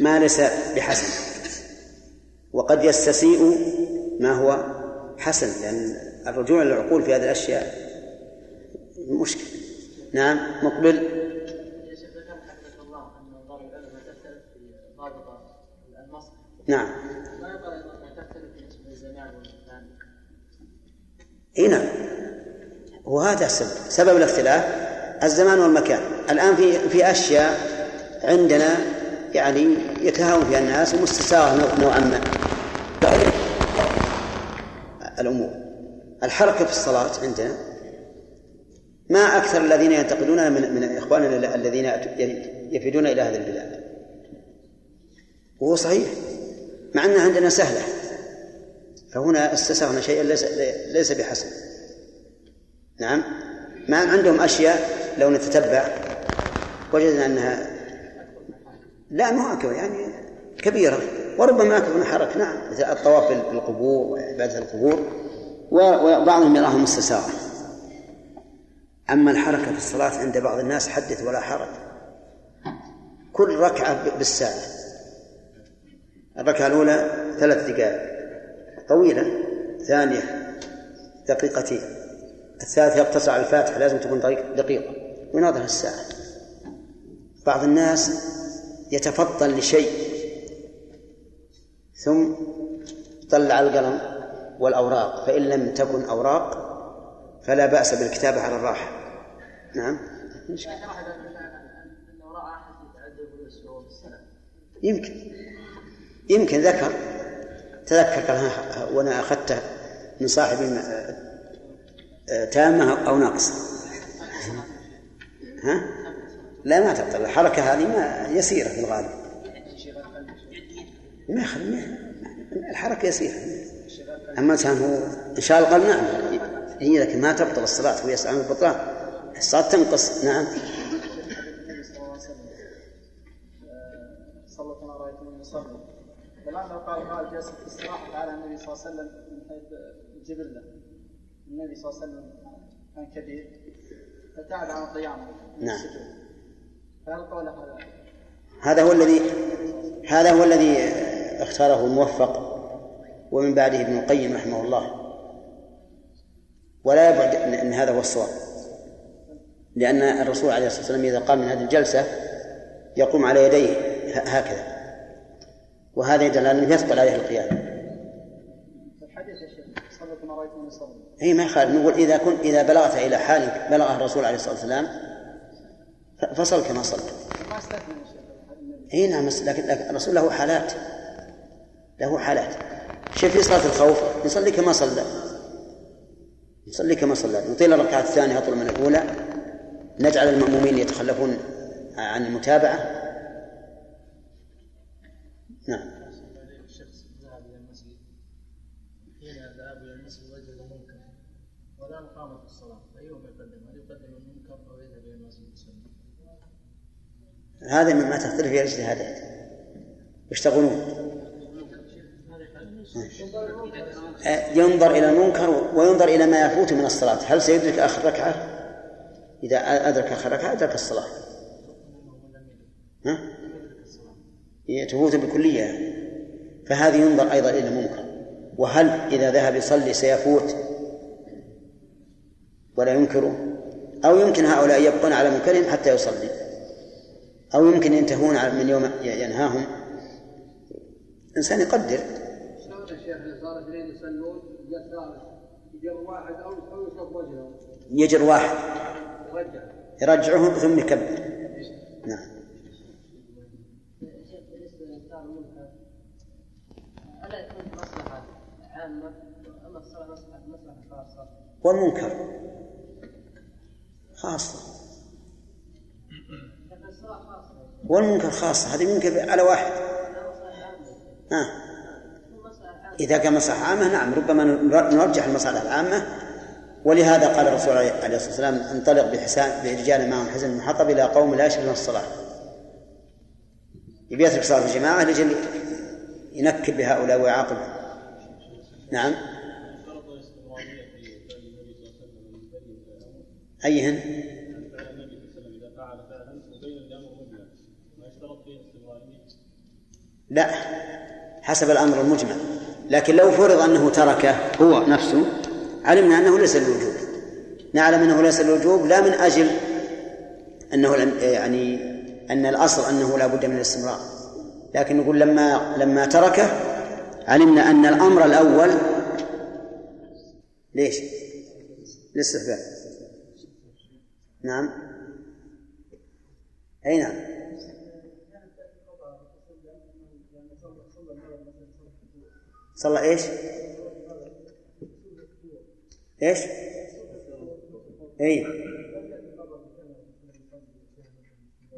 ما ليس بحسن. وقد يستسيء ما هو حسن لأن الرجوع إلى العقول في هذه الأشياء مشكلة نعم مقبل. نعم. إي نعم. وهذا السبب سبب الاختلاف الزمان والمكان. الآن في في أشياء عندنا يعني يتهاون فيها الناس ومستساغة نوعا ما الأمور. الحركه في الصلاة عندنا ما أكثر الذين ينتقدون من من إخواننا الذين يفيدون إلى هذه البلاد. وهو صحيح. مع أنها عندنا سهلة. فهنا استساغنا شيئا ليس ليس بحسن. نعم؟ ما عندهم أشياء لو نتتبع وجدنا انها لا مو أكبر يعني كبيرة. وربما أكبر من حرك. نعم مثل الطواف بالقبور وعبادة القبور وبعضهم يراها مستساغه أما الحركة في الصلاة عند بعض الناس حدث ولا حرج. كل ركعة بالساعة. الركعة الأولى ثلاث دقائق. طويلة ثانية دقيقتين الثالثة يقتصر على الفاتحة لازم تكون دقيقة ويناظر الساعة. بعض الناس يتفضل لشيء ثم طلع القلم والأوراق فإن لم تكن أوراق فلا بأس بالكتابة على الراحة. نعم؟ يمكن. يمكن ذكر تذكر وأنا اخذته من صاحب تامة أو ناقصة ها؟ لا ما تبطل الحركة هذه ما يسيرة في الغالب. ما يخل الحركة يسيرة. أما إنسان هو إن شاء الله قال نعم. هي لكن ما تبطل الصلاة هو من البطلان. الصلاة تنقص نعم. صلى كما رايتم يصلي الان لو قال قال في الصلاه تعالى النبي صلى الله عليه وسلم من حيث الجبله النبي صلى الله عليه وسلم كان كبير. فتعب عن القيام نعم. فهل قول هذا؟ هذا هو الذي هذا هو الذي اختاره الموفق ومن بعده ابن القيم رحمه الله. ولا يبعد ان هذا هو الصواب. لأن الرسول عليه الصلاة والسلام إذا قام من هذه الجلسة يقوم على يديه. هكذا. وهذا يدل على أنه يثقل عليه القيام. اي ما يخالف. نقول إذا كنت إذا بلغت إلى حال بلغها الرسول عليه الصلاة والسلام فصل كما صلى اي نعم لكن الرسول له حالات. له حالات. شوف في صلاة الخوف يصلي كما صلى. يصلي كما صلى. يطيل الركعة الثانية أطول من الأولى. نجعل المأمومين يتخلفون عن المتابعة. هذا مما تختلف فيه الاجتهادات. وش تقولون؟ ينظر إلى المنكر وينظر إلى ما يفوت من الصلاة. هل سيدرك آخر ركعة؟ إذا أدرك آخر ركعة أدرك الصلاة. ها؟ تفوت بالكلية فهذه ينظر أيضا إلى المنكر. وهل إذا ذهب يصلي سيفوت؟ ولا ينكره أو يمكن هؤلاء يبقون على منكرهم حتى يصلي. أو يمكن ينتهون من يوم ينهاهم. إنسان يقدر. شلون الشيخ صار اثنين يصلون يجر واحد أو وجهه. يجر واحد. يرجع يرجعهم ثم يكبر. نعم. بالنسبة لانكار المنكر الا يكون مصلحه عامه اما الصلاه مصلحه مصلحه خاصه والمنكر خاصة لكن الصلاه خاصه والمنكر خاصة هذه منكر على واحد ها. إذا كان مصلحة عامة نعم ربما نرجح المصالح العامة. ولهذا قال الرسول عليه الصلاة والسلام انطلق بحسان برجال معهم حزن محطب إلى قوم لا يشركون الصلاة. يبي يترك صلاة الجماعة لجل ينكب بهؤلاء ويعاقبهم نعم. أيهن؟ لا حسب الأمر المجمل. لكن لو فرض أنه تركه هو نفسه علمنا أنه ليس للوجوب. نعلم أنه ليس للوجوب لا من أجل أنه يعني أن الأصل أنه لا بد من الاستمرار. لكن نقول لما لما تركه علمنا أن الأمر الأول ليش؟ الاستحباب نعم. أي نعم. صلى إيش؟ إيش؟ اي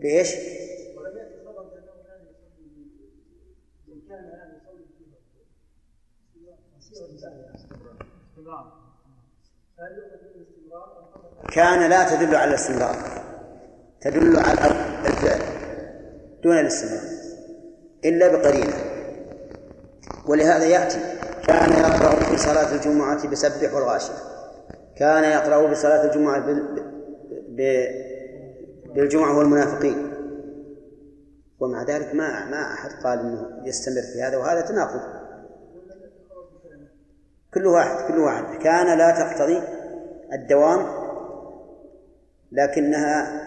بإيش؟ كان لا تدل على الاستمرار تدل على الفعل دون الاستمرار إلا بقرينة ولهذا يأتي كان يقرأ في صلاة الجمعة بسبح والغاشية كان يقرأ بصلاة الجمعة بالجمعة والمنافقين. ومع ذلك ما ما أحد قال إنه يستمر في هذا وهذا تناقض. كل واحد كل واحد. كان لا تقتضي الدوام لكنها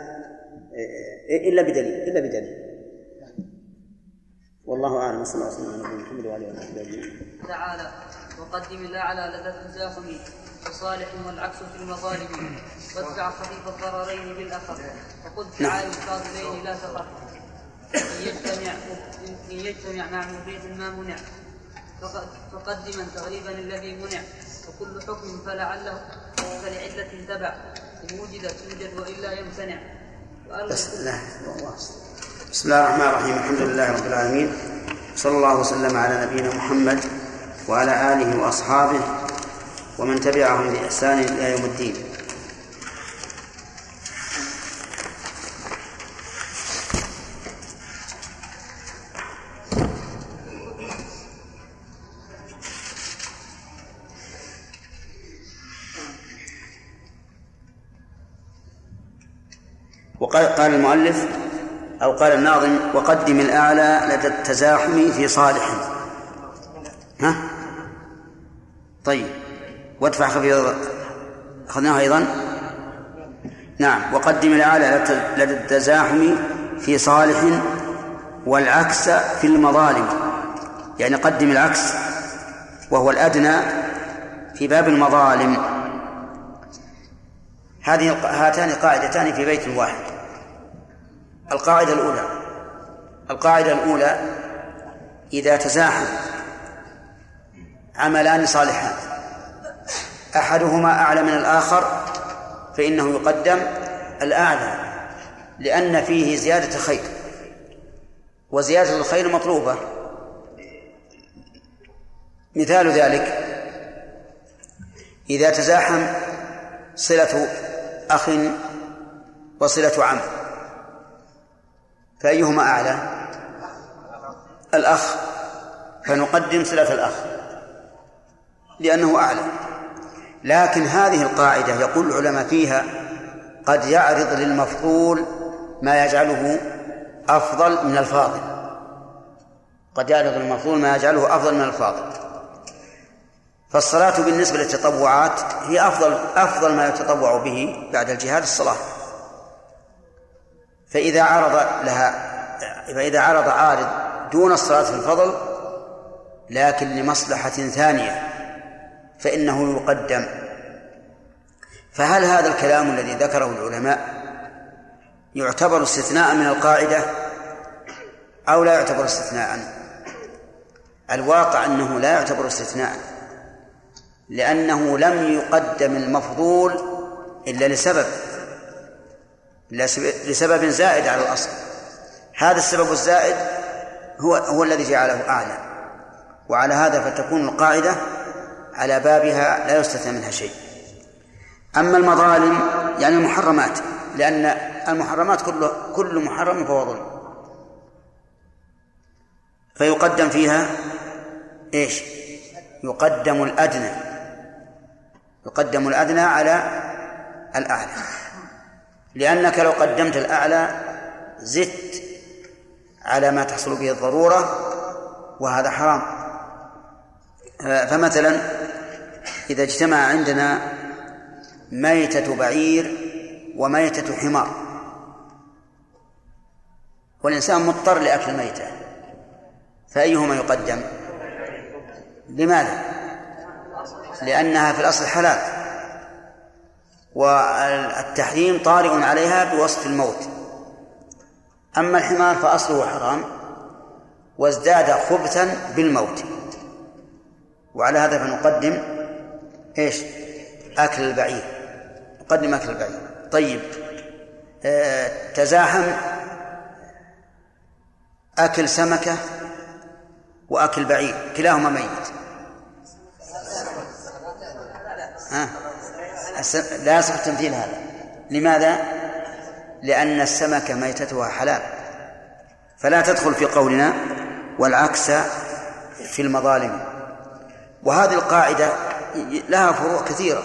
إلا بدليل إلا بدليل. والله أعلم صلى الله عليه وسلم على محمد وعلى آله تعالى وقدم الأعلى لدى التزاحم وصالح والعكس في المظالم وادفع خفيف الضررين بالأخف وخذ تعالى الفاضلين لا تخف إن يجتمع إن يجتمع مع مبيح ما منع فقدما تغليبا الذي منع وكل حكم فلعله فلعلة تبع إن وجدت توجد وإلا يمتنع. بس لا بسم الله الرحمن الرحيم. الحمد لله رب العالمين. صلى الله وسلم على نبينا محمد وعلى آله وأصحابه ومن تبعهم بإحسان إلى يوم الدين. وقال قال المؤلف أو قال الناظم وقدم الأعلى لدى التزاحم في صالح. ها؟ طيب. وادفع خفيض أخذناها أيضا؟ نعم. وقدم الأعلى لدى التزاحم في صالح والعكس في المظالم. يعني قدم العكس وهو الأدنى في باب المظالم. هذه هاتان قاعدتان في بيت واحد. القاعدة الأولى. القاعدة الأولى إذا تزاحم عملان صالحان أحدهما أعلى من الآخر فإنه يقدم الأعلى لأن فيه زيادة خير وزيادة الخير مطلوبة. مثال ذلك إذا تزاحم صلة أخ وصلة عم. فأيهما أعلى؟ الأخ. فنقدم صلة الأخ. لأنه أعلى. لكن هذه القاعدة يقول العلماء فيها قد يعرض للمفضول ما يجعله أفضل من الفاضل. قد يعرض للمفضول ما يجعله أفضل من الفاضل. فالصلاة بالنسبة للتطوعات هي أفضل أفضل ما يتطوع به بعد الجهاد الصلاة. فإذا عرض لها فإذا عرض عارض دون الصلاة في الفضل لكن لمصلحة ثانية فإنه يقدم. فهل هذا الكلام الذي ذكره العلماء يعتبر استثناء من القاعدة أو لا يعتبر استثناء؟ الواقع أنه لا يعتبر استثناء لأنه لم يقدم المفضول إلا لسبب. لسبب زائد على الأصل. هذا السبب الزائد هو هو الذي جعله أعلى. وعلى هذا فتكون القاعدة على بابها لا يستثنى منها شيء. أما المظالم يعني المحرمات لأن المحرمات كل كل محرم فهو ظلم. فيقدم فيها إيش؟ يقدم الأدنى. يقدم الأدنى على الأعلى. لأنك لو قدمت الأعلى زدت على ما تحصل به الضرورة وهذا حرام. فمثلا إذا اجتمع عندنا ميتة بعير وميتة حمار والإنسان مضطر لأكل الميتة فأيهما يقدم؟ لماذا؟ لأنها في الأصل حلال. والتحريم طارئ عليها بوصف الموت. أما الحمار فأصله حرام وازداد خبثا بالموت. وعلى هذا فنقدم إيش؟ أكل البعير. نقدم أكل البعير. طيب آه تزاحم أكل سمكة وأكل بعير. كلاهما ميت. ها؟ لا يصح التمثيل هذا. لماذا؟ لأن السمكة ميتتها حلال. فلا تدخل في قولنا والعكس في المظالم. وهذه القاعدة لها فروع كثيرة.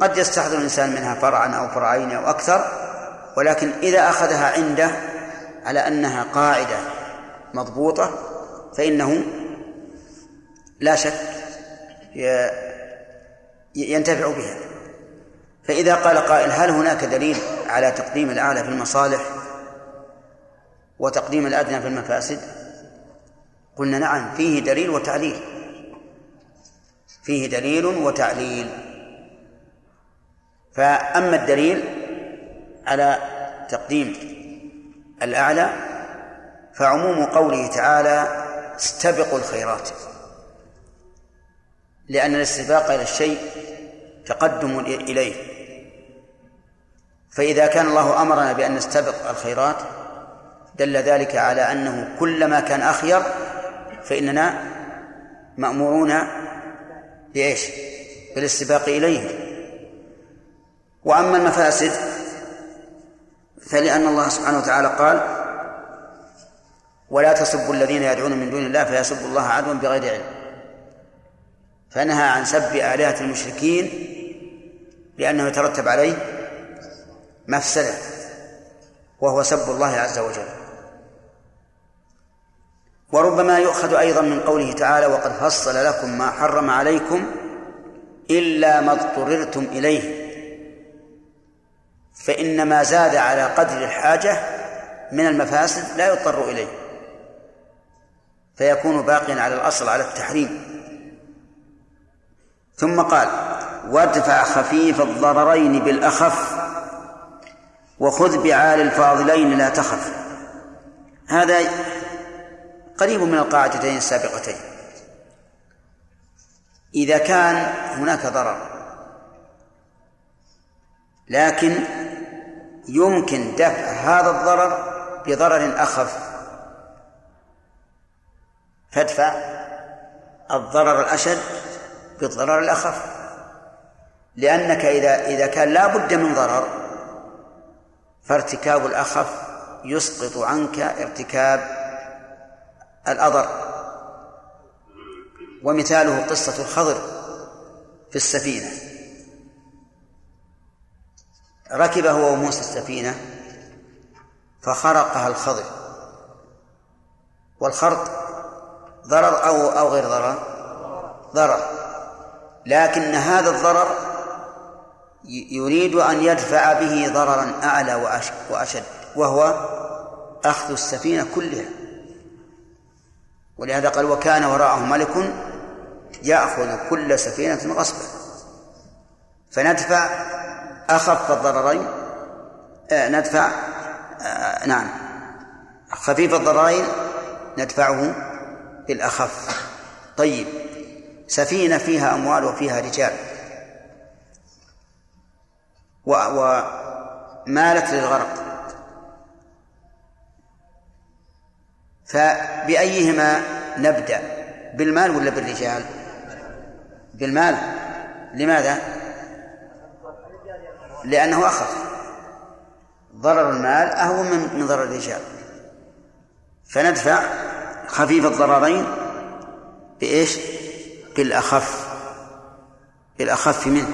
قد يستحضر الإنسان منها فرعا أو فرعين أو أكثر ولكن إذا أخذها عنده على أنها قاعدة مضبوطة فإنه لا شك ينتفع بها. فإذا قال قائل هل هناك دليل على تقديم الأعلى في المصالح وتقديم الأدنى في المفاسد؟ قلنا نعم فيه دليل وتعليل. فيه دليل وتعليل. فأما الدليل على تقديم الأعلى فعموم قوله تعالى استبقوا الخيرات. لأن الاستباق إلى الشيء تقدم إليه. فإذا كان الله أمرنا بأن نستبق الخيرات دل ذلك على أنه كلما كان أخير فإننا مأمورون بإيش؟ بالاستباق إليه. وأما المفاسد فلأن الله سبحانه وتعالى قال ولا تسبوا الذين يدعون من دون الله فيسبوا الله عدوا بغير علم. فنهى عن سب آلهة المشركين لأنه يترتب عليه مفسدة وهو سب الله عز وجل. وربما يؤخذ أيضا من قوله تعالى وقد فصل لكم ما حرم عليكم إلا ما اضطررتم إليه. فإن ما زاد على قدر الحاجة من المفاسد لا يضطر إليه فيكون باقيا على الأصل على التحريم. ثم قال وادفع خفيف الضررين بالأخف وخذ بعال الفاضلين لا تخف. هذا قريب من القاعدتين السابقتين. إذا كان هناك ضرر لكن يمكن دفع هذا الضرر بضرر أخف فادفع الضرر الأشد بالضرر الأخف. لأنك إذا إذا كان لا بد من ضرر فارتكاب الأخف يسقط عنك ارتكاب الأضر. ومثاله قصة الخضر في السفينة. ركب هو وموسى السفينة فخرقها الخضر. والخرق ضرر أو أو غير ضرر؟ ضرر. لكن هذا الضرر يريد أن يدفع به ضررا أعلى وأشد وهو أخذ السفينة كلها. ولهذا قال وكان وراءه ملك يأخذ كل سفينة غصبا. فندفع أخف الضررين آه ندفع آه نعم خفيف الضررين ندفعه بالأخف. طيب سفينة فيها أموال وفيها رجال. ومالت للغرق. فبأيهما نبدأ؟ بالمال ولا بالرجال؟ بالمال. لماذا؟ لأنه أخف. ضرر المال أهون من ضرر الرجال. فندفع خفيف الضررين بإيش؟ بالأخف بالأخف منه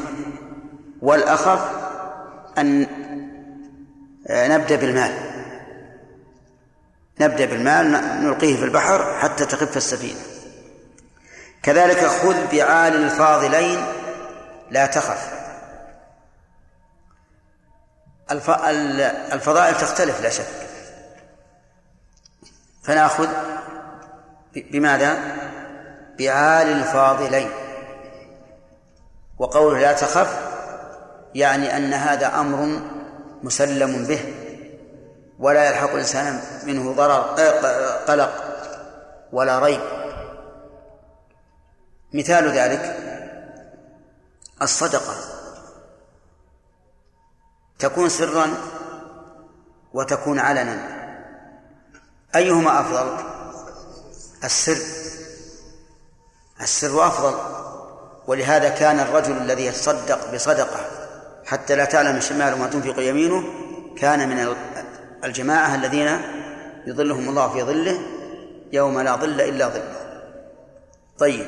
والأخف أن نبدأ بالمال نبدأ بالمال نلقيه في البحر حتى تخف السفينة كذلك خذ بعال الفاضلين لا تخف. الفضائل تختلف لا شك. فنأخذ بماذا؟ بعال الفاضلين. وقوله لا تخف يعني أن هذا أمر مسلم به ولا يلحق الإنسان منه ضرر آه، قلق ولا ريب. مثال ذلك الصدقة. تكون سرا وتكون علنا. أيهما أفضل؟ السر. السر أفضل. ولهذا كان الرجل الذي يتصدق بصدقة حتى لا تعلم شماله ما تنفق يمينه كان من الجماعة الذين يظلهم الله في ظله يوم لا ظل إلا ظله. طيب.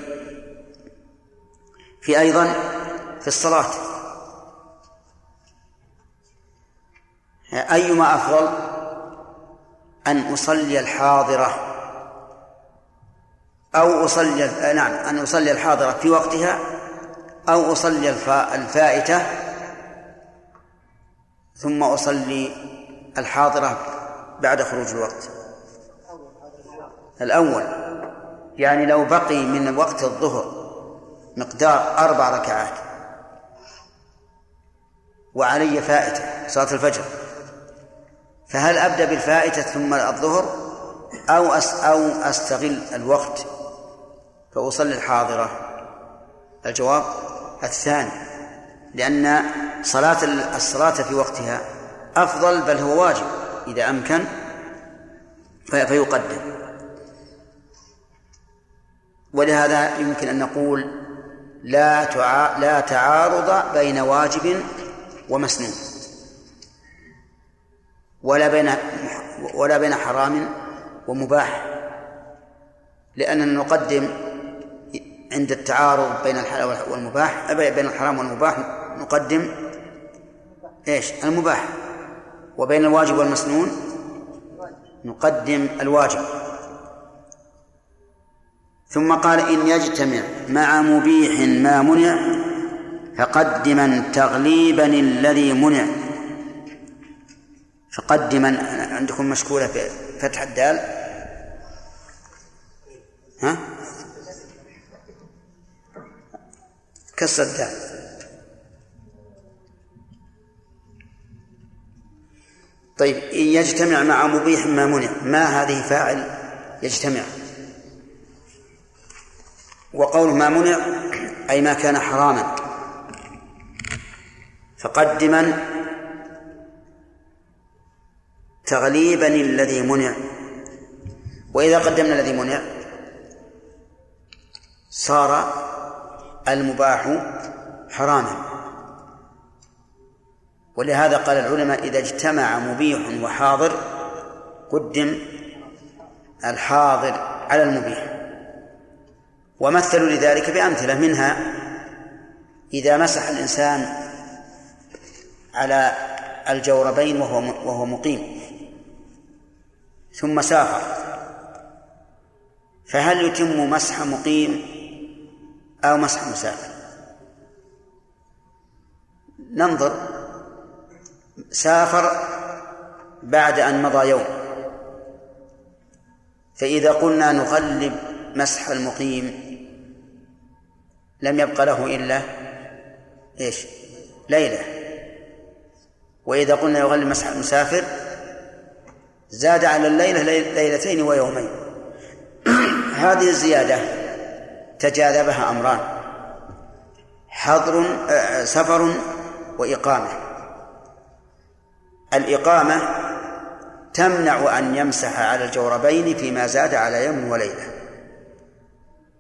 في أيضا في الصلاة. أيما أفضل أن أصلي الحاضرة؟ أو أصلي نعم أن أصلي الحاضرة في وقتها أو أصلي الفائتة ثم أصلي الحاضرة بعد خروج الوقت. الأول يعني لو بقي من وقت الظهر مقدار أربع ركعات وعلي فائتة صلاة الفجر فهل أبدأ بالفائتة ثم الظهر أو أو أستغل الوقت فأصلي الحاضرة. الجواب الثاني لأن صلاة الصلاة في وقتها أفضل بل هو واجب إذا أمكن فيقدم. ولهذا يمكن أن نقول لا تعا لا تعارض بين واجب ومسنون. ولا بين ولا بين حرام ومباح. لأننا نقدم عند التعارض بين الحلال والمباح بين الحرام والمباح نقدم إيش؟ المباح. وبين الواجب والمسنون نقدم الواجب. ثم قال إن يجتمع مع مبيح ما منع فقدما تغليبا الذي منع. فقدما عندكم مشكولة فتح الدال؟ ها؟ كسر الدال طيب يجتمع مع مبيح ما منع. ما هذه فاعل يجتمع؟ وقول ما منع أي ما كان حراما. فقدما تغليبا الذي منع. وإذا قدمنا الذي منع صار المباح حراما. ولهذا قال العلماء إذا اجتمع مبيح وحاضر قدم الحاضر على المبيح. ومثلوا لذلك بأمثلة منها إذا مسح الإنسان على الجوربين وهو وهو مقيم ثم سافر فهل يتم مسح مقيم أو مسح مسافر ننظر. سافر بعد أن مضى يوم. فإذا قلنا نغلب مسح المقيم لم يبق له إلا إيش؟ ليلة. وإذا قلنا يغلب مسح المسافر زاد على الليلة ليلتين ويومين. <clears throat> هذه الزيادة تجاذبها أمران. حضر آه، سفر وإقامة. الإقامة تمنع أن يمسح على الجوربين فيما زاد على يوم وليلة.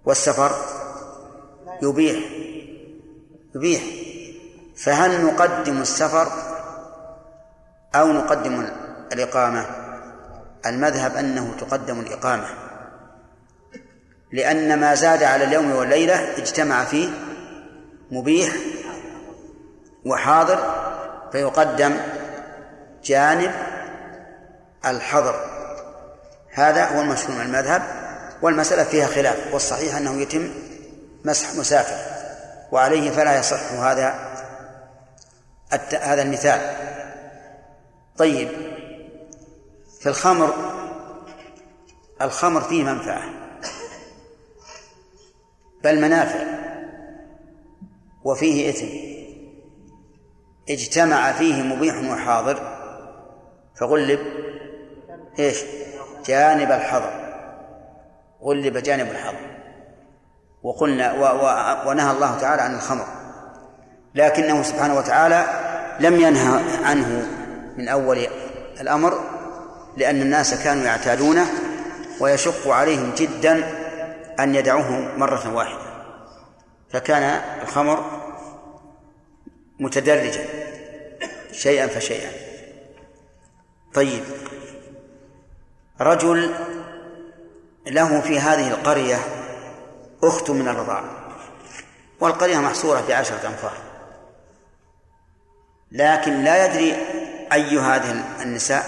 والسفر يبيح يبيح. فهل نقدم السفر أو نقدم الإقامة؟ المذهب أنه تقدم الإقامة. لأن ما زاد على اليوم والليلة اجتمع فيه مبيح وحاضر فيقدم جانب الحظر هذا هو المشهور من المذهب والمسألة فيها خلاف والصحيح أنه يتم مسح مسافر وعليه فلا يصح هذا هذا المثال. طيب في الخمر الخمر فيه منفعة. بل منافع. وفيه إثم. اجتمع فيه مبيح وحاضر. فغلب. إيش؟ جانب الحظر غلب جانب الحظر وقلنا و و ونهى الله تعالى عن الخمر. لكنه سبحانه وتعالى لم ينهى عنه من أول الأمر لأن الناس كانوا يعتادونه ويشق عليهم جدا أن يدعوه مرة واحدة فكان الخمر متدرجا شيئا فشيئا. طيب رجل له في هذه القرية أخت من الرضاعة والقرية محصورة بعشرة أنفار لكن لا يدري أي هذه النساء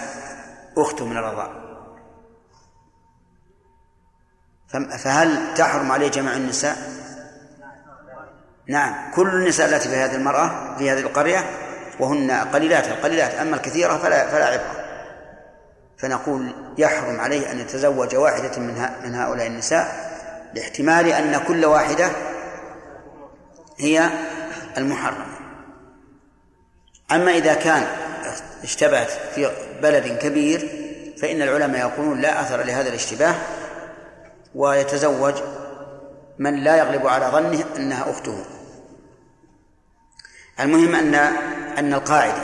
أخت من الرضاعة. فهل تحرم عليه جميع النساء؟ نعم كل النساء التي في هذه المرأة في هذه القرية وهن قليلات القليلات أما الكثيرة فلا فلا عبرة فنقول يحرم عليه أن يتزوج واحدة من من هؤلاء النساء لاحتمال أن كل واحدة هي المحرمة أما إذا كان اشتبهت في بلد كبير فإن العلماء يقولون لا أثر لهذا الاشتباه ويتزوج من لا يغلب على ظنه أنها أخته. المهم أن أن القاعدة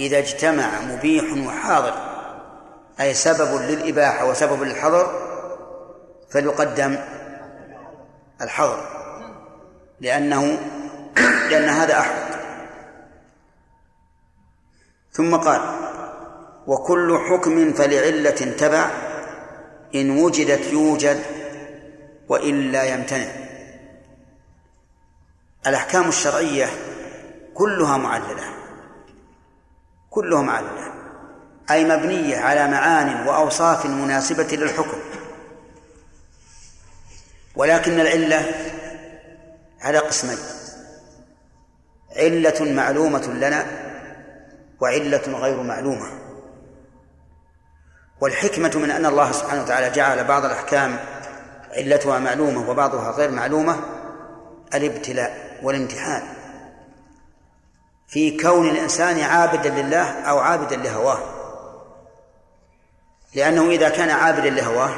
إذا اجتمع مبيح وحاضر أي سبب للإباحة وسبب للحظر فليقدم الحظر. لأنه لأن هذا أحوط ثم قال وكل حكم فلعلة تبع إن وجدت يوجد وإلا يمتنع. الأحكام الشرعية كلها معللة. كلها معللة. أي مبنية على معان وأوصاف مناسبة للحكم. ولكن العلة على قسمين. علة معلومة لنا وعلة غير معلومة. والحكمة من أن الله سبحانه وتعالى جعل بعض الأحكام علتها معلومة وبعضها غير معلومة الابتلاء والامتحان. في كون الإنسان عابدا لله أو عابدا لهواه. لأنه إذا كان عابدا لهواه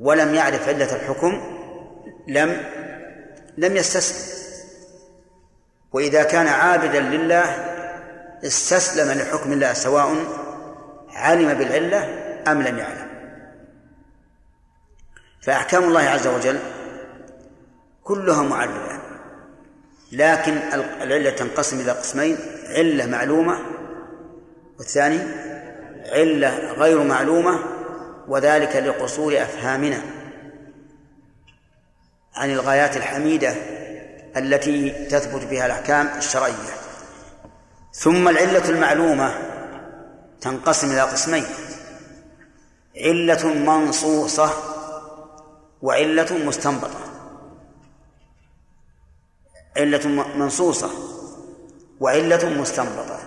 ولم يعرف علة الحكم لم لم يستسلم. وإذا كان عابدا لله استسلم لحكم الله سواء علم بالعلة أم لم يعلم؟ فأحكام الله عز وجل كلها معللة لكن العلة تنقسم إلى قسمين علة معلومة والثاني علة غير معلومة وذلك لقصور أفهامنا عن الغايات الحميدة التي تثبت بها الأحكام الشرعية. ثم العلة المعلومة تنقسم إلى قسمين. علة منصوصة وعلة مستنبطة. علة منصوصة وعلة مستنبطة.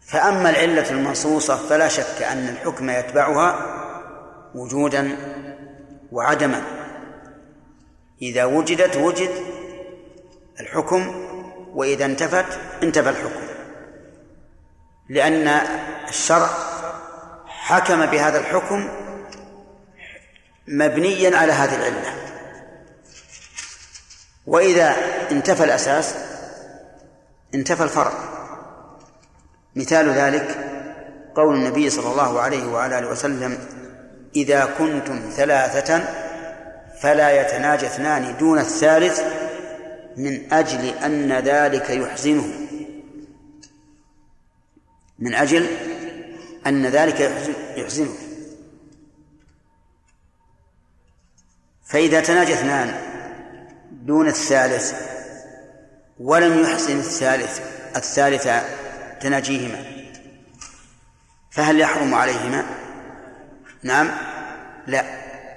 فأما العلة المنصوصة فلا شك أن الحكم يتبعها وجودا وعدما. إذا وجدت وجد الحكم وإذا انتفت انتفى الحكم. لأن الشرع حكم بهذا الحكم مبنيا على هذه العلة. وإذا انتفى الأساس انتفى الفرع. مثال ذلك قول النبي صلى الله عليه وعلى آله وسلم إذا كنتم ثلاثة فلا يتناجى اثنان دون الثالث من أجل أن ذلك يحزنه. من أجل أن ذلك يحزنه فإذا تناجى اثنان دون الثالث ولم يحسن الثالث الثالث تناجيهما فهل يحرم عليهما؟ نعم لا.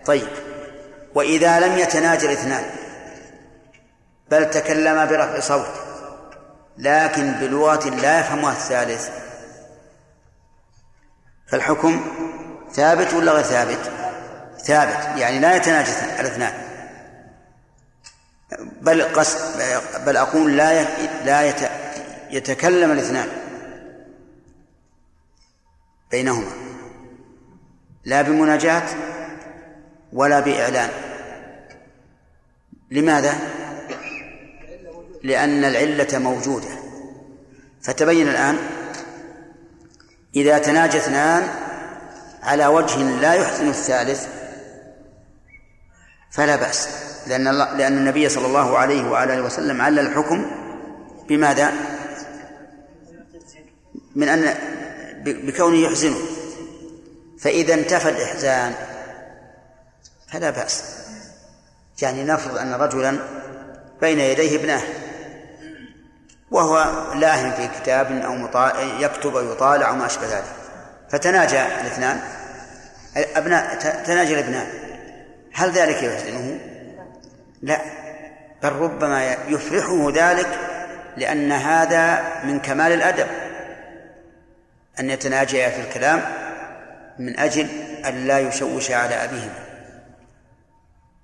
طيب. وإذا لم يتناجى الاثنان بل تكلما برفع صوت لكن بلغة لا يفهمها الثالث فالحكم ثابت ولا غير ثابت؟ ثابت يعني لا يتناجى الاثنان بل قص بل أقول لا لا يتكلم الاثنان بينهما لا بمناجاة ولا بإعلان لماذا؟ لأن العلة موجودة فتبين الآن إذا تناجى اثنان على وجه لا يحسن الثالث فلا بأس لأن لأن النبي صلى الله عليه وعلى آله وسلم علل الحكم بماذا؟ من أن بكونه يحزنه. فإذا انتفى الإحزان فلا بأس. يعني نفرض أن رجلا بين يديه ابنه. وهو لاهن في كتاب أو يكتب أو يطالع أو ما أشبه ذلك. فتناجى الاثنان. أبناء تناجى الابنان هل ذلك يحزنه؟ لا. بل ربما يفرحه ذلك لأن هذا من كمال الأدب. أن يتناجيا في الكلام من أجل أن لا يشوش على أبيهما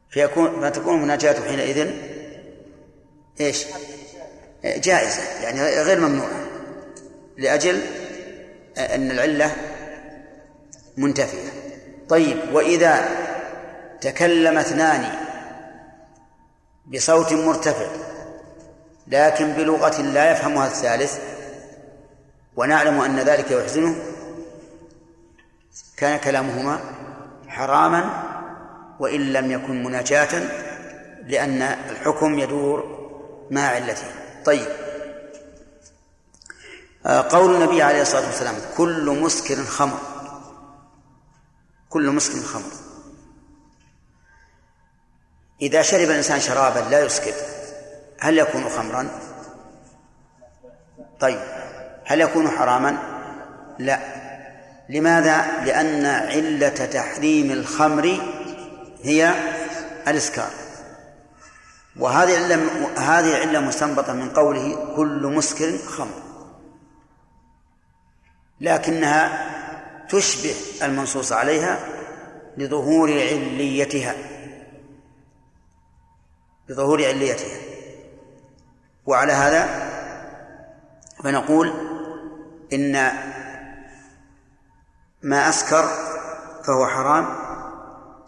فيكون فتكون مناجاته حينئذ إيش؟ جائزة يعني غير ممنوعة لأجل أن العلة منتفية. طيب وإذا تكلم اثنان بصوت مرتفع لكن بلغة لا يفهمها الثالث ونعلم أن ذلك يحزنه كان كلامهما حراما وإن لم يكن مناجاة لأن الحكم يدور مع علته. طيب آه، قول النبي عليه الصلاة والسلام كل مسكر خمر كل مسكر خمر إذا شرب الإنسان شرابا لا يسكر هل يكون خمرا؟ طيب هل يكون حراما؟ لا لماذا؟ لأن علة تحريم الخمر هي الإسكار وهذه العلة هذه العلة مستنبطة من قوله كل مسكر خمر. لكنها تشبه المنصوص عليها لظهور عليتها. لظهور عليتها. وعلى هذا فنقول إن ما أسكر فهو حرام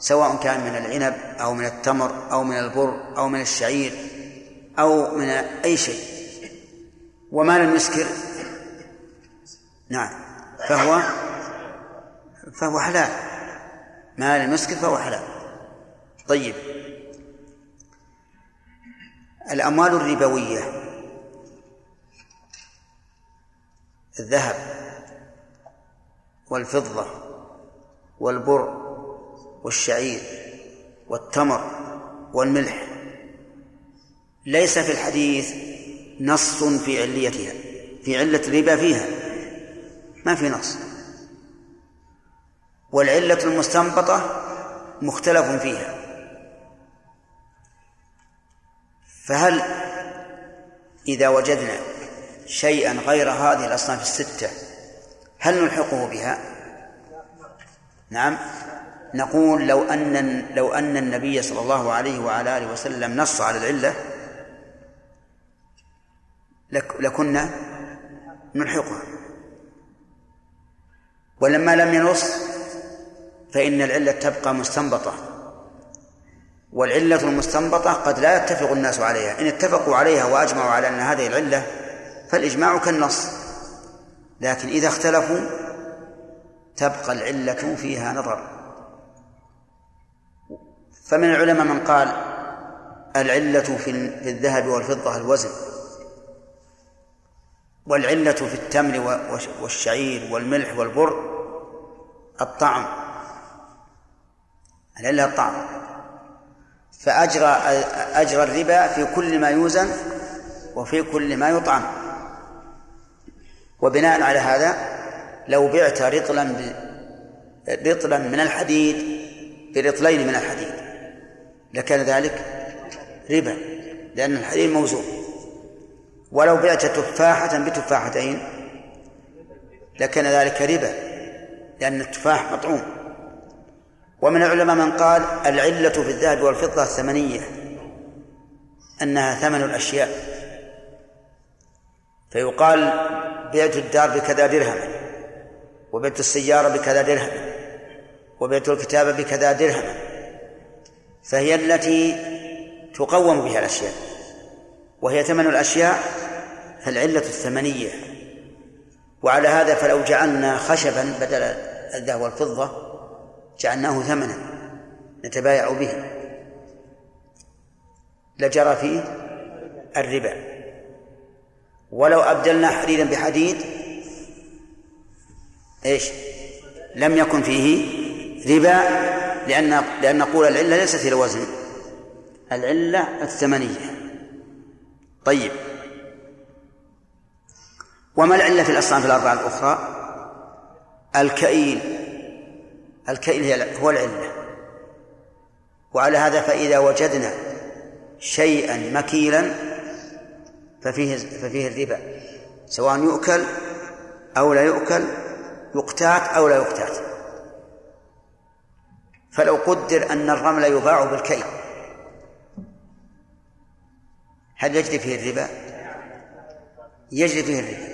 سواء كان من العنب أو من التمر أو من البر أو من الشعير أو من أي شيء. وما لم يسكر نعم. فهو فهو حلال. ما لم يسكر فهو حلال. طيب. الأموال الربوية. الذهب والفضة والبر والشعير والتمر والملح. ليس في الحديث نص في عليتها في علة الربا فيها. ما في نص. والعلة المستنبطة مختلف فيها. فهل إذا وجدنا شيئا غير هذه الأصناف الستة هل نلحقه بها؟ نعم. نقول لو أن لو أن النبي صلى الله عليه وعلى آله وسلم نص على العلة لكنا نلحقها. ولما لم ينص فإن العلة تبقى مستنبطة. والعلة المستنبطة قد لا يتفق الناس عليها. إن اتفقوا عليها وأجمعوا على أن هذه العلة فالإجماع كالنص. لكن إذا اختلفوا تبقى العلة فيها نظر. فمن العلماء من قال العلة في الذهب والفضة الوزن والعلة في التمر والشعير والملح والبر الطعم. العلة الطعم. فأجرى أجرى الربا في كل ما يوزن وفي كل ما يطعم. وبناء على هذا لو بعت رطلا رطلا من الحديد برطلين من الحديد لكان ذلك ربا لأن الحديد موزون. ولو بعت تفاحة بتفاحتين لكان ذلك ربا لأن التفاح مطعوم. ومن العلماء من قال العلة في الذهب والفضة الثمنية أنها ثمن الأشياء. فيقال بعت الدار بكذا درهم وبعت السيارة بكذا درهم وبعت الكتاب بكذا درهم. فهي التي تقوم بها الأشياء. وهي ثمن الأشياء فالعلة الثمنية. وعلى هذا فلو جعلنا خشبا بدل الذهب والفضة جعلناه ثمنا نتبايع به. لجرى فيه الربا. ولو أبدلنا حديدا بحديد إيش؟ لم يكن فيه ربا. لأن لأن نقول العلة ليست هي الوزن العلة الثمنية. طيب. وما العلة في الأصناف الأربعة الأخرى؟ الكئيل. الكئيل هو العلة. وعلى هذا فإذا وجدنا شيئا مكيلا ففيه ففيه الربا. سواء يؤكل أو لا يؤكل يقتات أو لا يقتات. فلو قدر أن الرمل يباع بالكيل هل يجري فيه الربا؟ يجري فيه الربا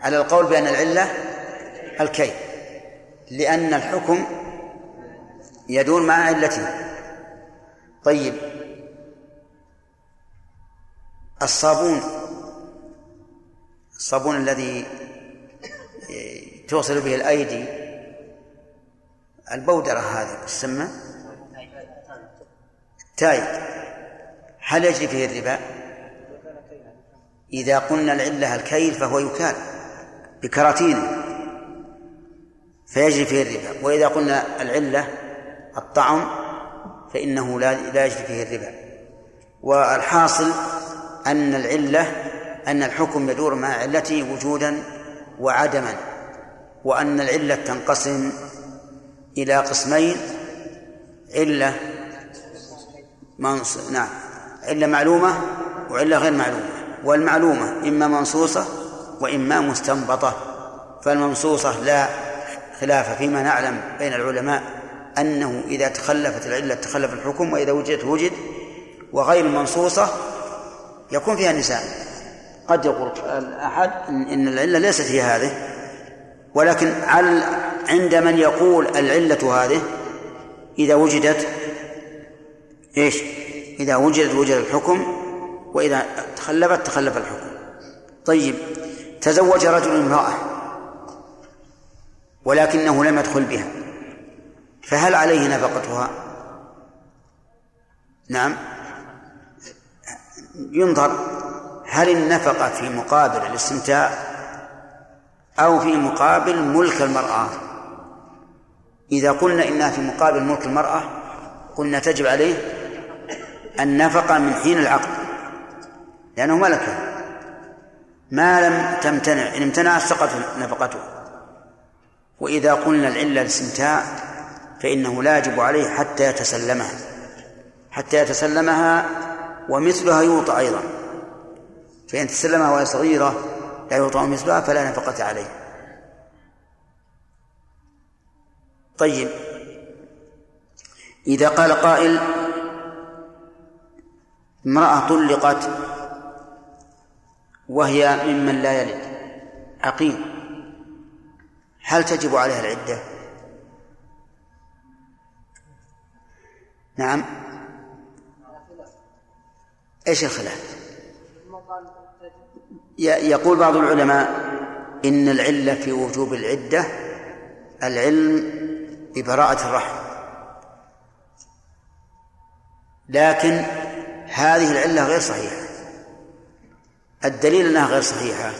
على القول بأن العلة الكيل لأن الحكم يدور مع علته طيب الصابون الصابون الذي توصل به الأيدي البودرة هذه تسمى تايد هل يجري فيه الربا؟ إذا قلنا العلة الكيل فهو يكال بكراتينه فيجري فيه الربا. وإذا قلنا العلة الطعم فإنه لا لا يجري فيه الربا. والحاصل أن العلة أن الحكم يدور مع علته وجودا وعدما وأن العلة تنقسم إلى قسمين علة منص... نعم علة معلومة وعلة غير معلومة. والمعلومة إما منصوصة وإما مستنبطة. فالمنصوصة لا خلاف فيما نعلم بين العلماء أنه إذا تخلفت العلة تخلف الحكم وإذا وجدت وجد وغير المنصوصة يكون فيها نساء. قد يقول أحد إن العلة ليست هي هذه ولكن على عند من يقول العلة هذه؟ إذا وجدت إيش؟ إذا وجدت وجد الحكم وإذا تخلفت تخلف الحكم. طيب تزوج رجل امرأة ولكنه لم يدخل بها فهل عليه نفقتها؟ نعم. ينظر هل النفقة في مقابل الاستمتاع أو في مقابل ملك المرأة؟ إذا قلنا إنها في مقابل ملك المرأة قلنا تجب عليه النفقة من حين العقد لأنه ملكه ما لم تمتنع إن امتنعت سقط نفقته. وإذا قلنا العلة الاستمتاع فإنه لا يجب عليه حتى يتسلمها. حتى يتسلمها ومثلها يوطى أيضا. فإن تسلمها وهي صغيرة لا يوطى مثلها فلا نفقة عليه. طيب إذا قال قائل امرأة طلقت وهي ممن لا يلد عقيم هل تجب عليها العدة؟ نعم إيش الخلاف؟ يقول بعض العلماء إن العلة في وجوب العدة العلم ببراءة الرحم. لكن هذه العلة غير صحيحة. الدليل أنها غير صحيحة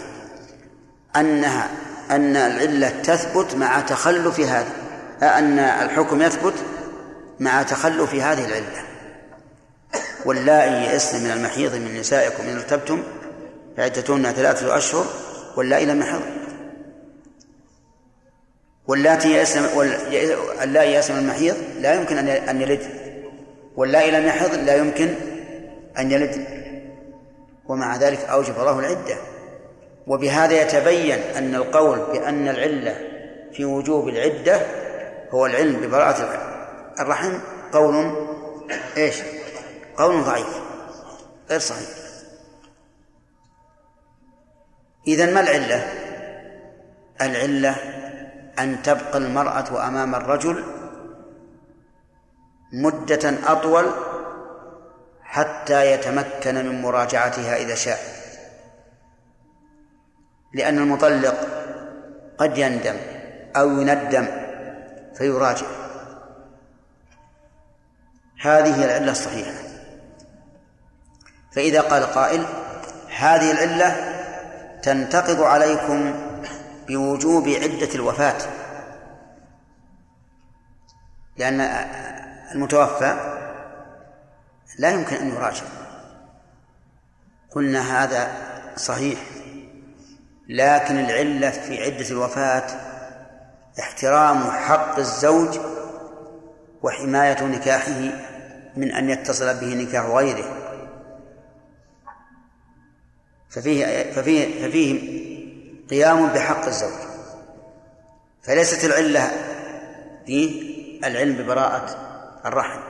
أنها أن العلة تثبت مع تخلف هذه أن الحكم يثبت مع تخلف هذه العلة. واللائي يئسن من المحيض من نسائكم إن ارتبتم فعدتهن ثلاثة أشهر واللائي لم يحض واللاتي يأسن اللائي يأسن المحيض لا يمكن أن يلد. واللائي لم يحض لا يمكن أن يلد. ومع ذلك أوجب الله العدة. وبهذا يتبين أن القول بأن العلة في وجوب العدة هو العلم ببراءة الرحم قول إيش؟ قول ضعيف. غير صحيح. إذا ما العلة؟ العلة أن تبقى المرأة أمام الرجل مدة أطول حتى يتمكن من مراجعتها إذا شاء. لأن المطلق قد يندم أو يندم فيراجع. هذه العلة الصحيحة. فإذا قال قائل هذه العلة تنتقض عليكم بوجوب عدة الوفاة. لأن المتوفى لا يمكن أن يراجع. قلنا هذا صحيح لكن العلة في عدة الوفاة احترام حق الزوج وحماية نكاحه من أن يتصل به نكاح غيره. ففيه ففيه ففيه قيام بحق الزوج. فليست العلة في العلم ببراءة الرحم.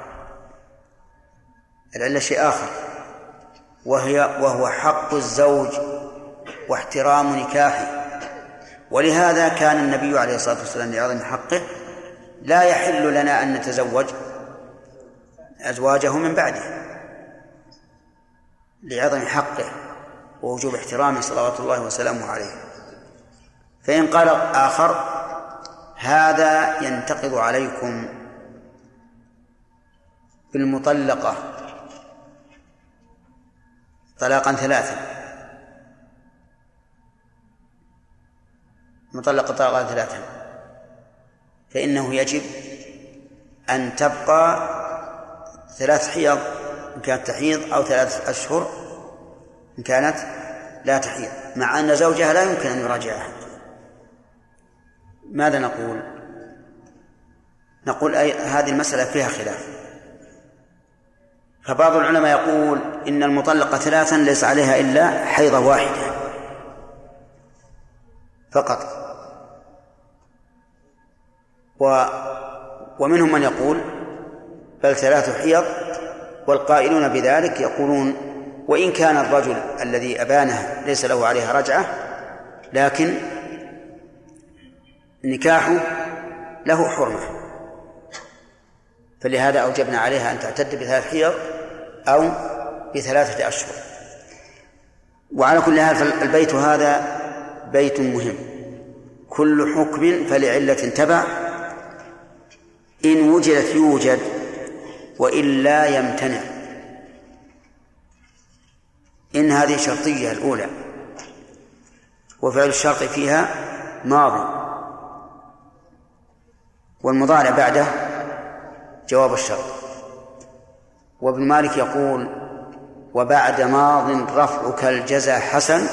العلة شيء آخر. وهي وهو حق الزوج واحترام نكاحه. ولهذا كان النبي عليه الصلاة والسلام لعظم حقه لا يحل لنا أن نتزوج أزواجه من بعده. لعظم حقه ووجوب احترامه صلوات الله وسلامه عليه. فإن قال آخر هذا ينتقض عليكم بالمطلقة. طلاقا ثلاثا. مطلقة طلاقا ثلاثا. فإنه يجب أن تبقى ثلاث حيض إن كانت تحيض أو ثلاث أشهر إن كانت لا تحيض. مع أن زوجها لا يمكن أن يراجعها. ماذا نقول؟ نقول أي هذه المسألة فيها خلاف. فبعض العلماء يقول إن المطلقة ثلاثا ليس عليها إلا حيضة واحدة. فقط. و ومنهم من يقول بل ثلاث حيض والقائلون بذلك يقولون وإن كان الرجل الذي أبانه ليس له عليها رجعة لكن نكاحه له حرمة. فلهذا أوجبنا عليها أن تعتد بثلاث حيض أو بثلاثة أشهر. وعلى كل حال فالبيت هذا بيت مهم. كل حكم فلعلة تبع. إن وجدت يوجد وإلا يمتنع. إن هذه شرطية الأولى. وفعل الشرط فيها ماضي. والمضارع بعده جواب الشرط. وابن مالك يقول وبعد ماض رفعك الجزا حسن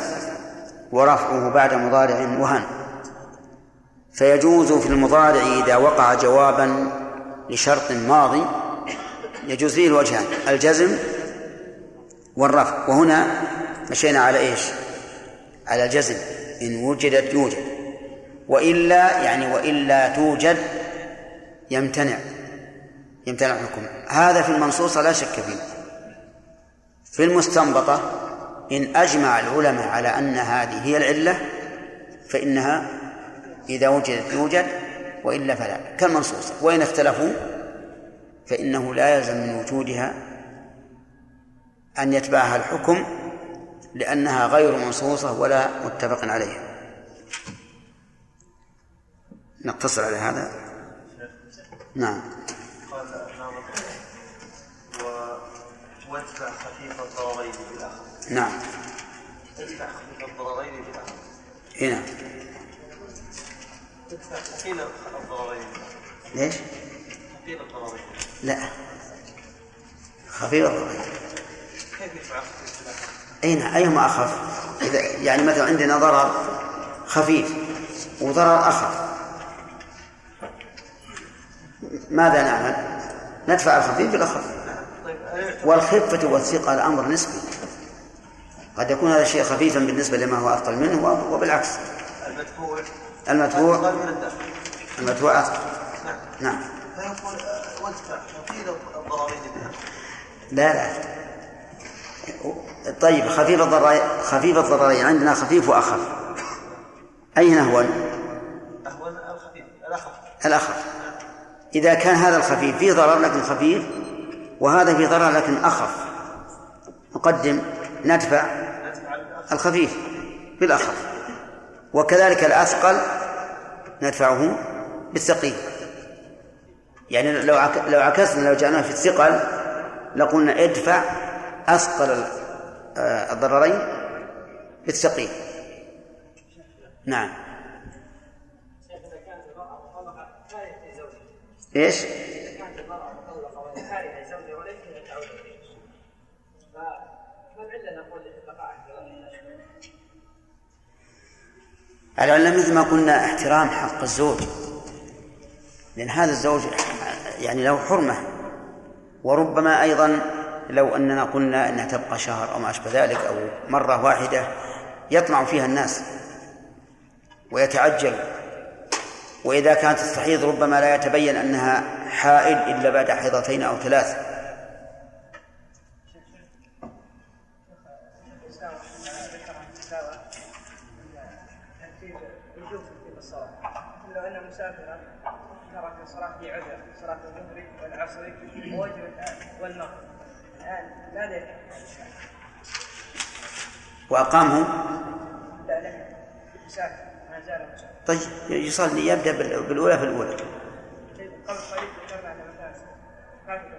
ورفعه بعد مضارع وهن. فيجوز في المضارع إذا وقع جوابا لشرط ماضي يجوز فيه الوجهان الجزم والرفع. وهنا مشينا على إيش؟ على الجزم إن وجدت يوجد. وإلا يعني وإلا توجد يمتنع يمتنع الحكم. هذا في المنصوصة لا شك فيه. في المستنبطة إن أجمع العلماء على أن هذه هي العلة فإنها إذا وجدت يوجد وإلا فلا. كالمنصوصة. وإن اختلفوا فإنه لا يلزم من وجودها أن يتبعها الحكم لأنها غير منصوصة ولا متفق عليها. نقتصر على هذا. نعم. قال الناظر وادفع خفيف الضررين بالاخر نعم. ادفع خفيف الضررين بالاخر هنا ادفع ثقيل الضررين ليش؟ ثقيل الضررين لا. خفيف الضرر كيف يدفع خفيف بالاخر؟ أي نعم. أيهما أخف؟ إذا يعني مثلا عندنا ضرر خفيف وضرر أخف. ماذا نعمل؟ ندفع الخفيف بالأخف والخفة والثقة أمر نسبي. قد يكون هذا الشيء خفيفا بالنسبة لما هو أثقل منه وبالعكس. المدفوع؟ المدفوع. المدفوع أثقل. نعم. لا لا. طيب خفيف الضررين خفيف الضررين عندنا خفيف وأخف. أين هو؟ أهون الخفيف. الأخف. الأخف. إذا كان هذا الخفيف فيه ضرر لكن خفيف وهذا فيه ضرر لكن أخف. نقدم ندفع الخفيف بالأخف. وكذلك الأثقل ندفعه بالثقيل. يعني لو لو عكسنا لو جعلناه في الثقل لقلنا ادفع أثقل آه، الضررين بالثقيل. نعم. إيش؟ العلة مثل ما قلنا احترام حق الزوج لأن هذا الزوج يعني له حرمة وربما أيضا لو أننا قلنا أنها تبقى شهر أو ما أشبه ذلك أو مرة واحدة يطمع فيها الناس ويتعجل وإذا كانت تستحيض ربما لا يتبين أنها حائل إلا بعد حيضتين أو ثلاث. وأقامه لا لا ما زال طيب يصلي يبدأ بالأولى في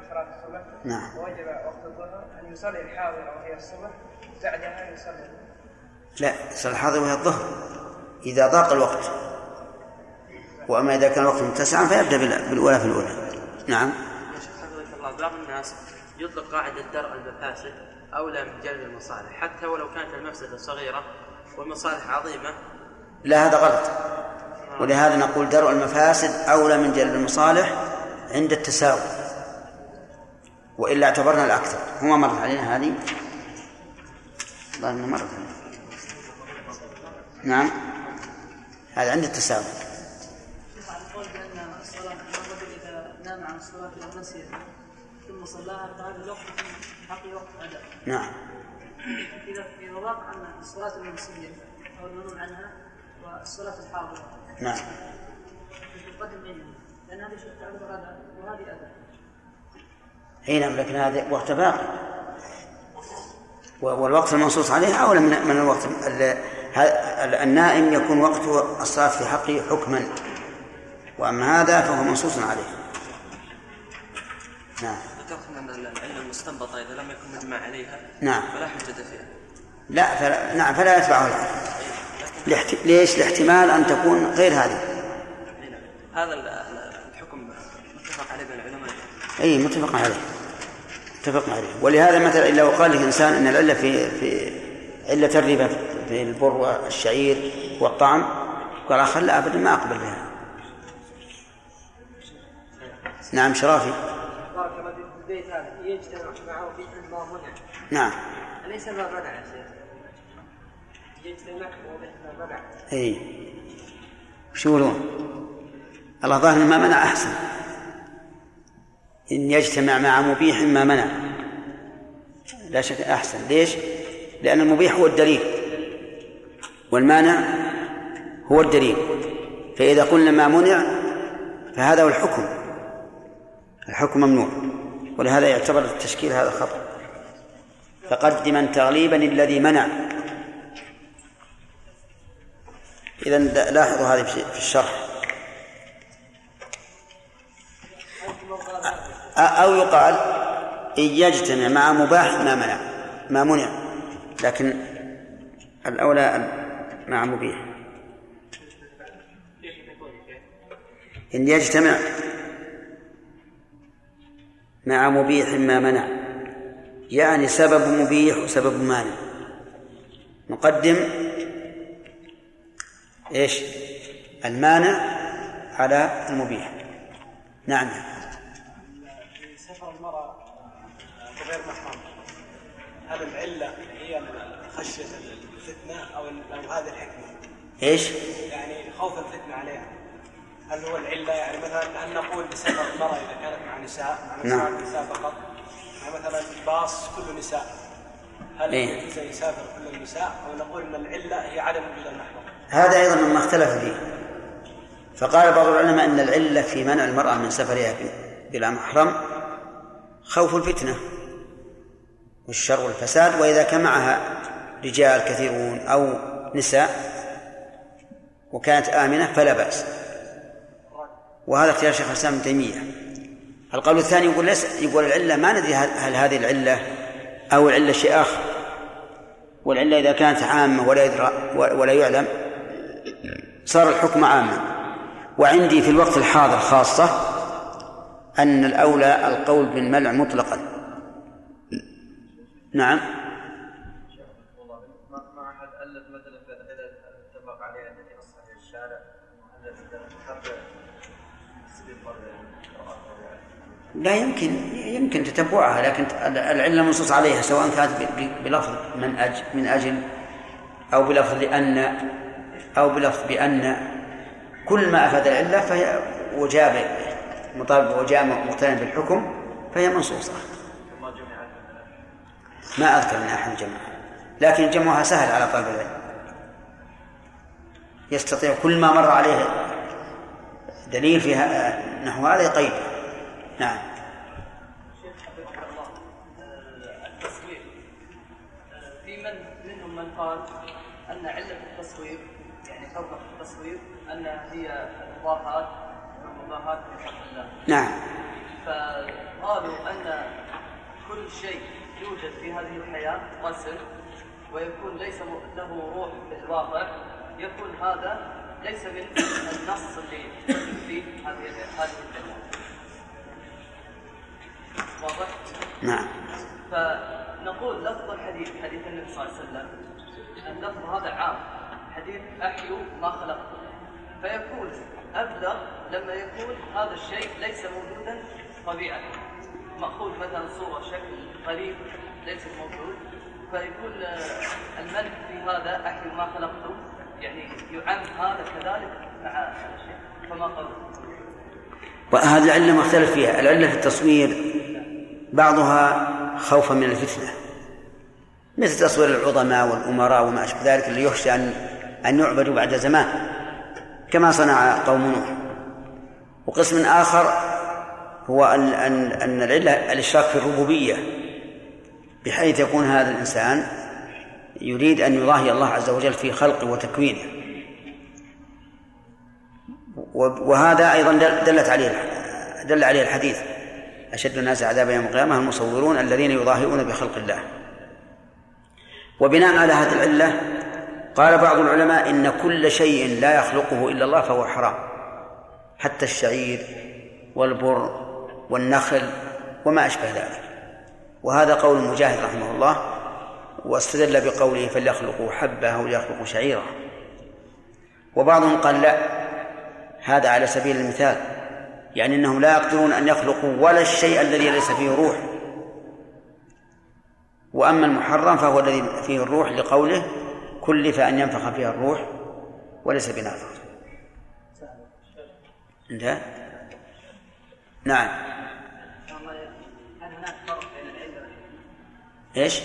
صلاة الصبح. نعم. ووجب وقت الظهر أن يصلي الحاضر وهي الصبح. بعدها يصلي. لا يصلي الحاضر وهي الظهر إذا ضاق الوقت. وأما إذا كان الوقت متسعا فيبدأ بالأولى في الأولى. نعم. يا شيخ حفظك الله. بعض الناس يطلق قاعدة درء المفاسد أولى من جلب المصالح. حتى ولو كانت المفسدة صغيرة والمصالح عظيمة لا هذا غلط. ولهذا نقول درء المفاسد أولى من جلب المصالح عند التساوي. وإلا اعتبرنا الأكثر. هو مرت علينا هذه؟ ظننا مرت علينا. نعم. هذا عند التساوي. ثم صلاها فهذا الوقت حق وقت أداء نعم. إذا إذا واقع أن الصلاة المنسية أو المنون عنها والصلاة الحاضرة نعم. تقدم لأن هذه شيء أداء وهذه إي نعم لكن هذا وقت باقي. والوقت المنصوص عليه أولى من من الوقت النائم يكون وقت الصلاة في حقه حكما. وأما هذا فهو منصوص عليه. نعم. ذكرت أن العلة المستنبطة إذا لم يكن مجمع عليها نعم. فلا حجة فيها. لا فلا نعم فلا يتبعه العقل لاحت... ليش؟ لاحتمال أن تكون غير هذه؟ نعم. هذا الحكم متفق عليه بين العلماء. أي متفق عليه. متفق عليه. ولهذا مثلا لو قال لك إنسان أن العلة في في علة الربا في البر والشعير والطعم قال آخر لا أبدا ما أقبل بها. نعم شرافي. بارك الله في البيت هذا يجتمع معه في ما منع نعم. أليس ما منع يا شيخ؟ اي وش يقولون؟ الله ظاهر ما منع أحسن. إن يجتمع مع مبيح ما منع. لا شك أحسن. ليش؟ لأن المبيح هو الدليل. والمانع هو الدليل. فإذا قلنا ما منع فهذا هو الحكم. الحكم ممنوع. ولهذا يعتبر التشكيل هذا خطأ. فقدما تغليبا الذي منع. إذا لاحظوا هذه في الشرح. أو يقال إن يجتمع مع مباح ما منع ما منع لكن الأولى مع مبيح. إن يجتمع مع مبيح ما منع يعني سبب مبيح وسبب مانع. نقدم إيش المانع على المبيح نعم سفر المرأة غير محرم هل العلة هي خشية الفتنة أو أو هذه الحكمة؟ إيش؟ يعني خوف الفتنة عليها هل هو العلة يعني مثلا أن نقول بسفر المرأة إذا كانت مع نساء مع نساء, نعم. نساء فقط يعني مثلا باص كله نساء هل إيه. يسافر كل النساء أو نقول أن العلة هي عدم وجود المحرم؟ هذا أيضا مما اختلف فيه. فقال بعض العلماء أن العلة في منع المرأة من سفرها بلا محرم خوف الفتنة والشر والفساد وإذا كان معها رجال كثيرون أو نساء وكانت آمنة فلا بأس. وهذا اختيار شيخ الإسلام ابن تيمية. القول الثاني يقول ليس يقول العلة ما ندري هل هذه العلة أو العلة شيء آخر. والعلة إذا كانت عامة ولا يدرى ولا يعلم صار الحكم عاما. وعندي في الوقت الحاضر خاصة أن الأولى القول بالمنع مطلقا. نعم. لا يمكن يمكن تتبعها لكن العلة منصوص عليها سواء كانت بلفظ من أجل من أجل أو بلفظ لأن أو بلفظ بأن كل ما أفاد العلة فهي وجاب مطابق وجاء مقترن بالحكم فهي منصوصة. ما أذكر من أحد جمعها لكن جمعها سهل على طالب العلم. يستطيع كل ما مر عليه دليل فيها نحو هذا يقيد. نعم. في من منهم من قال أن علة التصوير يعني حرمه التصوير أن هي المضاهاه المضاهاه بحق الله. نعم. فقالوا أن كل شيء يوجد في هذه الحياة رسم ويكون ليس له روح في الواقع. يكون هذا ليس من النص اللي فيه هذه هذه الكلمة واضح؟ نعم. فنقول لفظ الحديث حديث النبي صلى الله عليه وسلم اللفظ هذا عام. حديث احيوا ما خلقتم فيكون أبلغ لما يكون هذا الشيء ليس موجودا طبيعة. مأخوذ مثلا صورة شكل قريب ليس موجود. فيكون آه، المنع في هذا احيوا ما خلقتم يعني يعم هذا كذلك مع الشيء. فما قولكم؟ وهذه العلة مختلف فيها. العلة في التصوير بعضها خوفا من الفتنة. مثل تصوير العظماء والأمراء وما أشبه ذلك اللي يخشى أن أن يعبدوا بعد زمان كما صنع قوم نوح. وقسم آخر هو أن أن أن العلة الإشراك في الربوبية. بحيث يكون هذا الإنسان يريد أن يضاهي الله عز وجل في خلقه وتكوينه. وهذا أيضا دل- دلت عليه دل عليه الحديث أشد الناس عذابا يوم القيامة المصورون الذين يضاهئون بخلق الله. وبناء على هذه العلة قال بعض العلماء إن كل شيء لا يخلقه إلا الله فهو حرام. حتى الشعير والبر والنخل وما أشبه ذلك. وهذا قول مجاهد رحمه الله واستدل بقوله فليخلقوا حبة أو ليخلقوا شعيرا. وبعضهم قال لا هذا على سبيل المثال يعني إنهم لا يقدرون أن يخلقوا ولا الشيء الذي ليس فيه روح. وأما المحرم فهو الذي فيه الروح لقوله كلف ان ينفخ فيها الروح وليس بنافخ. انتهى نعم. إيش؟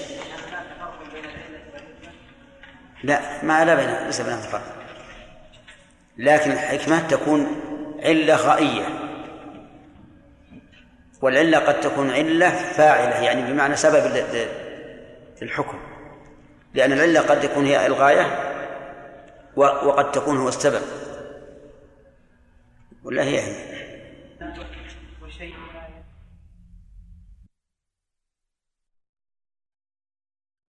لا ما لا بين ليس بينهم فرق لكن الحكمة تكون علة غائية. والعلة قد تكون علة فاعلة يعني بمعنى سبب للحكم. لأن العلة قد تكون هي الغاية وقد تكون هو السبب. ولا هي هي